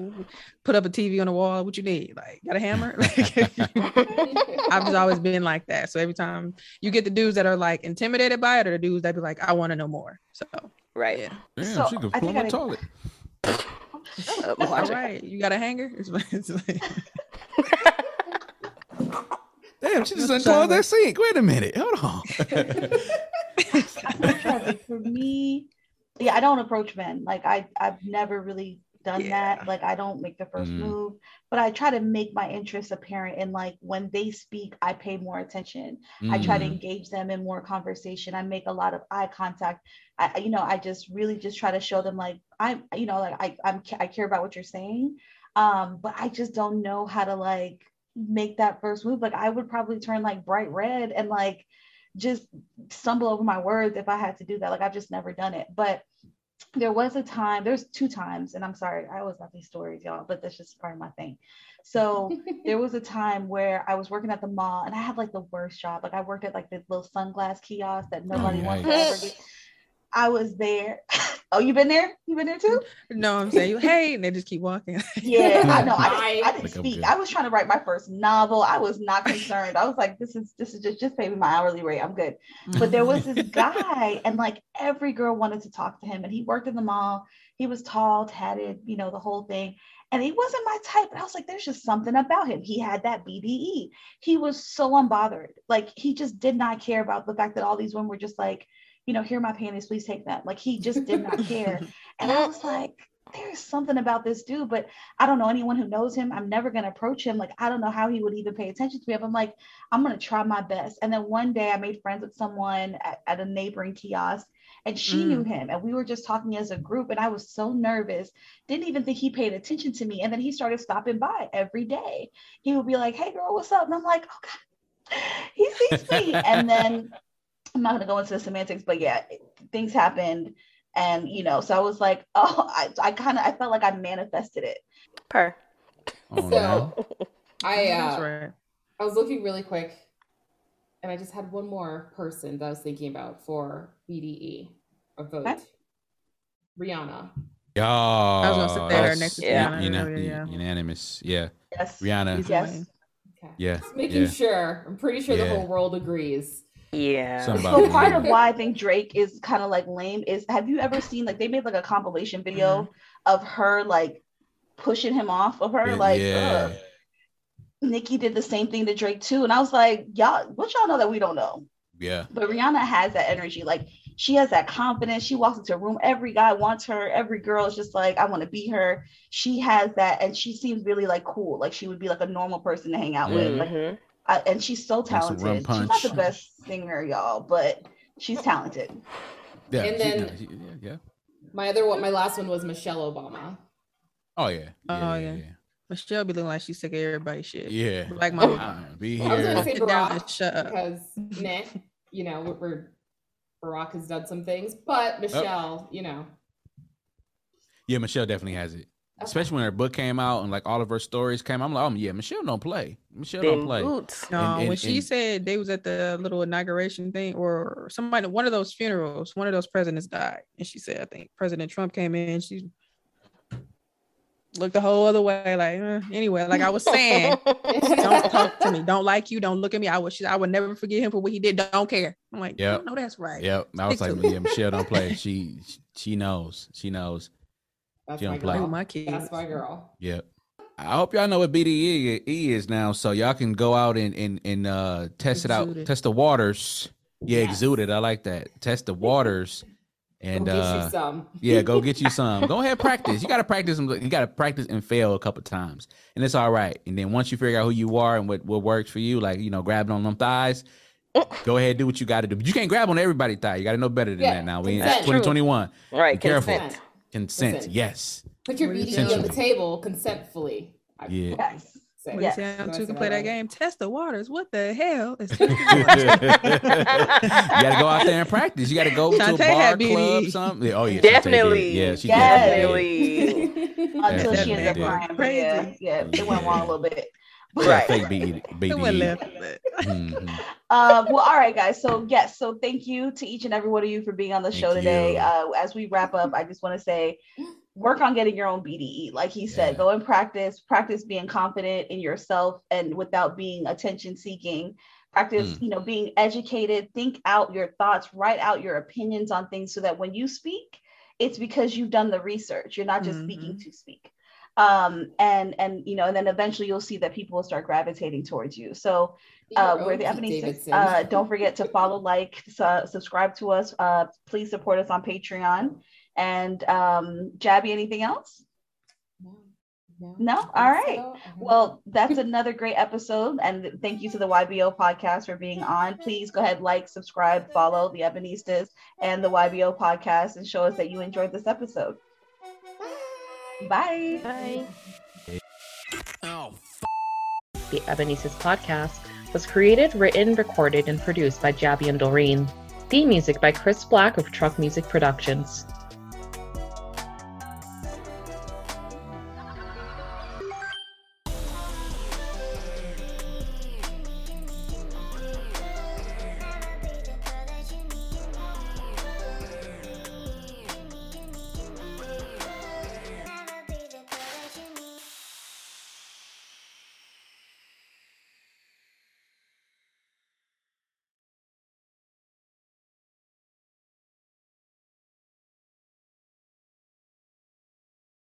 put up a TV on the wall. What you need? Like, got a hammer? Like, I've just always been like that. So every time you get the dudes that are like intimidated by it, or the dudes that be like, I want to know more. So Right. yeah. Damn, So, she could I pull my I- toilet. All watch it. right, you got a hanger? It's, it's like, Damn, she just unclogged that sink. Wait a minute, hold on. I'm trying to think. For me, yeah, I don't approach men. Like I, I've never really done Yeah. that. Like I don't make the first Mhm. move, but I try to make my interests apparent. And like when they speak, I pay more attention. I try to Mm. engage them in more conversation. I make a lot of eye contact. I, I- you know, I just really just try to show them like I'm, you know, like I, I'm, I care about what you're saying. Um, but I just don't know how to like make that first move. Like I would probably turn like bright red and like just stumble over my words if I had to do that. Like I've just never done it. But there was a time, there's two times, and I'm sorry, I always love these stories, y'all, but that's just part of my thing. So there was a time where I was working at the mall and I had like the worst job. Like I worked at like the little sunglass kiosk that oh, nobody wants to ever get. I was there. oh, you been there? You been there too? no, I'm saying, hey, and they just keep walking. Yeah, I know. I didn't, I didn't Like, speak. I was trying to write my first novel. I was not concerned. I was like, this is this is just just pay me my hourly rate. I'm good. But there was this guy, and like every girl wanted to talk to him. And he worked in the mall. He was tall, tatted, you know, the whole thing. And he wasn't my type. But I was like, there's just something about him. He had that BDE. He was so unbothered. Like he just did not care about the fact that all these women were just like, you know, here are my panties, please take them. Like he just did not care. And I was like, there's something about this dude, but I don't know anyone who knows him. I'm never going to approach him. Like, I don't know how he would even pay attention to me. I'm like, I'm going to try my best. And then one day I made friends with someone at, at a neighboring kiosk and she Mm. knew him. And we were just talking as a group. And I was so nervous, didn't even think he paid attention to me. And then he started stopping by every day. He would be like, hey, girl, what's up? And I'm like, oh, God, he sees me. and then I'm not going to go into the semantics, but yeah, things happened. And, you know, so I was like, oh, I, I kind of, I felt like I manifested it. Per. Oh, no. So I uh, right. I was looking really quick, and I just had one more person that I was thinking about for BDE a vote. Okay. Y'all, I was gonna say her next to Yeah. Rihanna, you yeah, yeah. unanimous. Yeah, Yes. Rihanna. Easy Yes. Okay. Yeah, Just making yeah. sure. I'm pretty sure the whole world agrees. Yeah. Somebody- So part of why I think Drake is kind of like lame is have you ever seen like they made like a compilation video of her like pushing him off of her? Like yeah. ugh. Nicki did the same thing to Drake too. And I was like y'all what y'all know that we don't know? Yeah. but Rihanna has that energy. Like she has that confidence. She walks into a room. Every guy wants her. Every girl is just like I want to be her. She has that and she seems really like cool. Like she would be like a normal person to hang out with. Like Mhm. I, and she's so talented. She's not the best singer, y'all, but she's talented. Yeah, And she- then- no, she- yeah, yeah. My other one, my last one was Michelle Obama. Oh yeah. Oh, yeah, yeah. yeah. Michelle be looking like she's sick of everybody's shit. Yeah. Like my Uh, be I was gonna here. say Barack shut up. because nah, you know, we're, we're Barack has done some things, but Michelle, you know, Yeah, Michelle definitely has it. Especially when her book came out and like all of her stories came. I'm like, oh yeah, Michelle don't play. Michelle don't play. boots. No, And- and- when she and- said they was at the little inauguration thing or somebody, one of those funerals, one of those presidents died, and she said, I think President Trump came in. She looked the whole other way, like eh. anyway. Like I was saying, don't talk to me, don't like you, don't look at me. I would, she, I would never forget him for what he did. Don't care. I'm like, yeah, no, that's right. Yep. I was Stick like, yeah, Michelle don't play. She she knows. She knows. That's She my don't girl. Oh, my kids. That's my girl. Yep. I hope y'all know what BDE is now, so y'all can go out and and, and uh test it out, test the waters. Yeah, Yes. exude it. I like that. Test the waters, and Go get uh you some. yeah, go get you some. Go ahead, practice. You got to practice. them- You got to practice and fail a couple times, and it's all right. And then once you figure out who you are and what what works for you, like you know, grabbing on them thighs. Go ahead, do what you got to do. But you can't grab on everybody's thigh. You got to know better than Yeah, that. Now we in consent. 2021. Right. Be careful. Consent. Consent. Consent. Yes. Put your What is BDE on the table consentfully. I Yeah. Yes. say. When Yes. you say, two can that play that right? game. Test the waters. What the hell? Is you got to go out there and practice. You got to go to a Shantae bar, had club, BDE. something. Oh yeah, Shantae did. Definitely. Yeah, she Yes. definitely. did. Until That she ended up man crying. but Yeah, Crazy. yeah, it went wrong a little bit. Right. Fake BDE. It went BDE. left. but- Mhm. Um, well, all right, guys. So yes, so thank you to each and every one of you for being on the Thank show today. Uh, as we wrap up, I just want to say, work on getting your own BDE. Like he said, Yeah. go and practice. Practice being confident in yourself and without being attention seeking. Practice, Mm. you know, being educated. Think out your thoughts. Write out your opinions on things so that when you speak, it's because you've done the research. You're not just speaking to speak. Um, and and you know, and then eventually you'll see that people will start gravitating towards you. So uh, we're the Ebonistas. Uh, don't forget to follow, like, su- subscribe to us. Uh, please support us on Patreon. And um, Jabby, anything else? No, no, No? All right. so. Well, that's another great episode. And thank you to the YBO podcast for being on. Please go ahead, like, subscribe, follow the Ebonistas and the YBO podcast and show us that you enjoyed this episode. Bye. Bye. Oh, the Ebonistas podcast was created, written, recorded, and produced by Jabby and Doreen. Theme music by Chris Black of Truck Music Productions.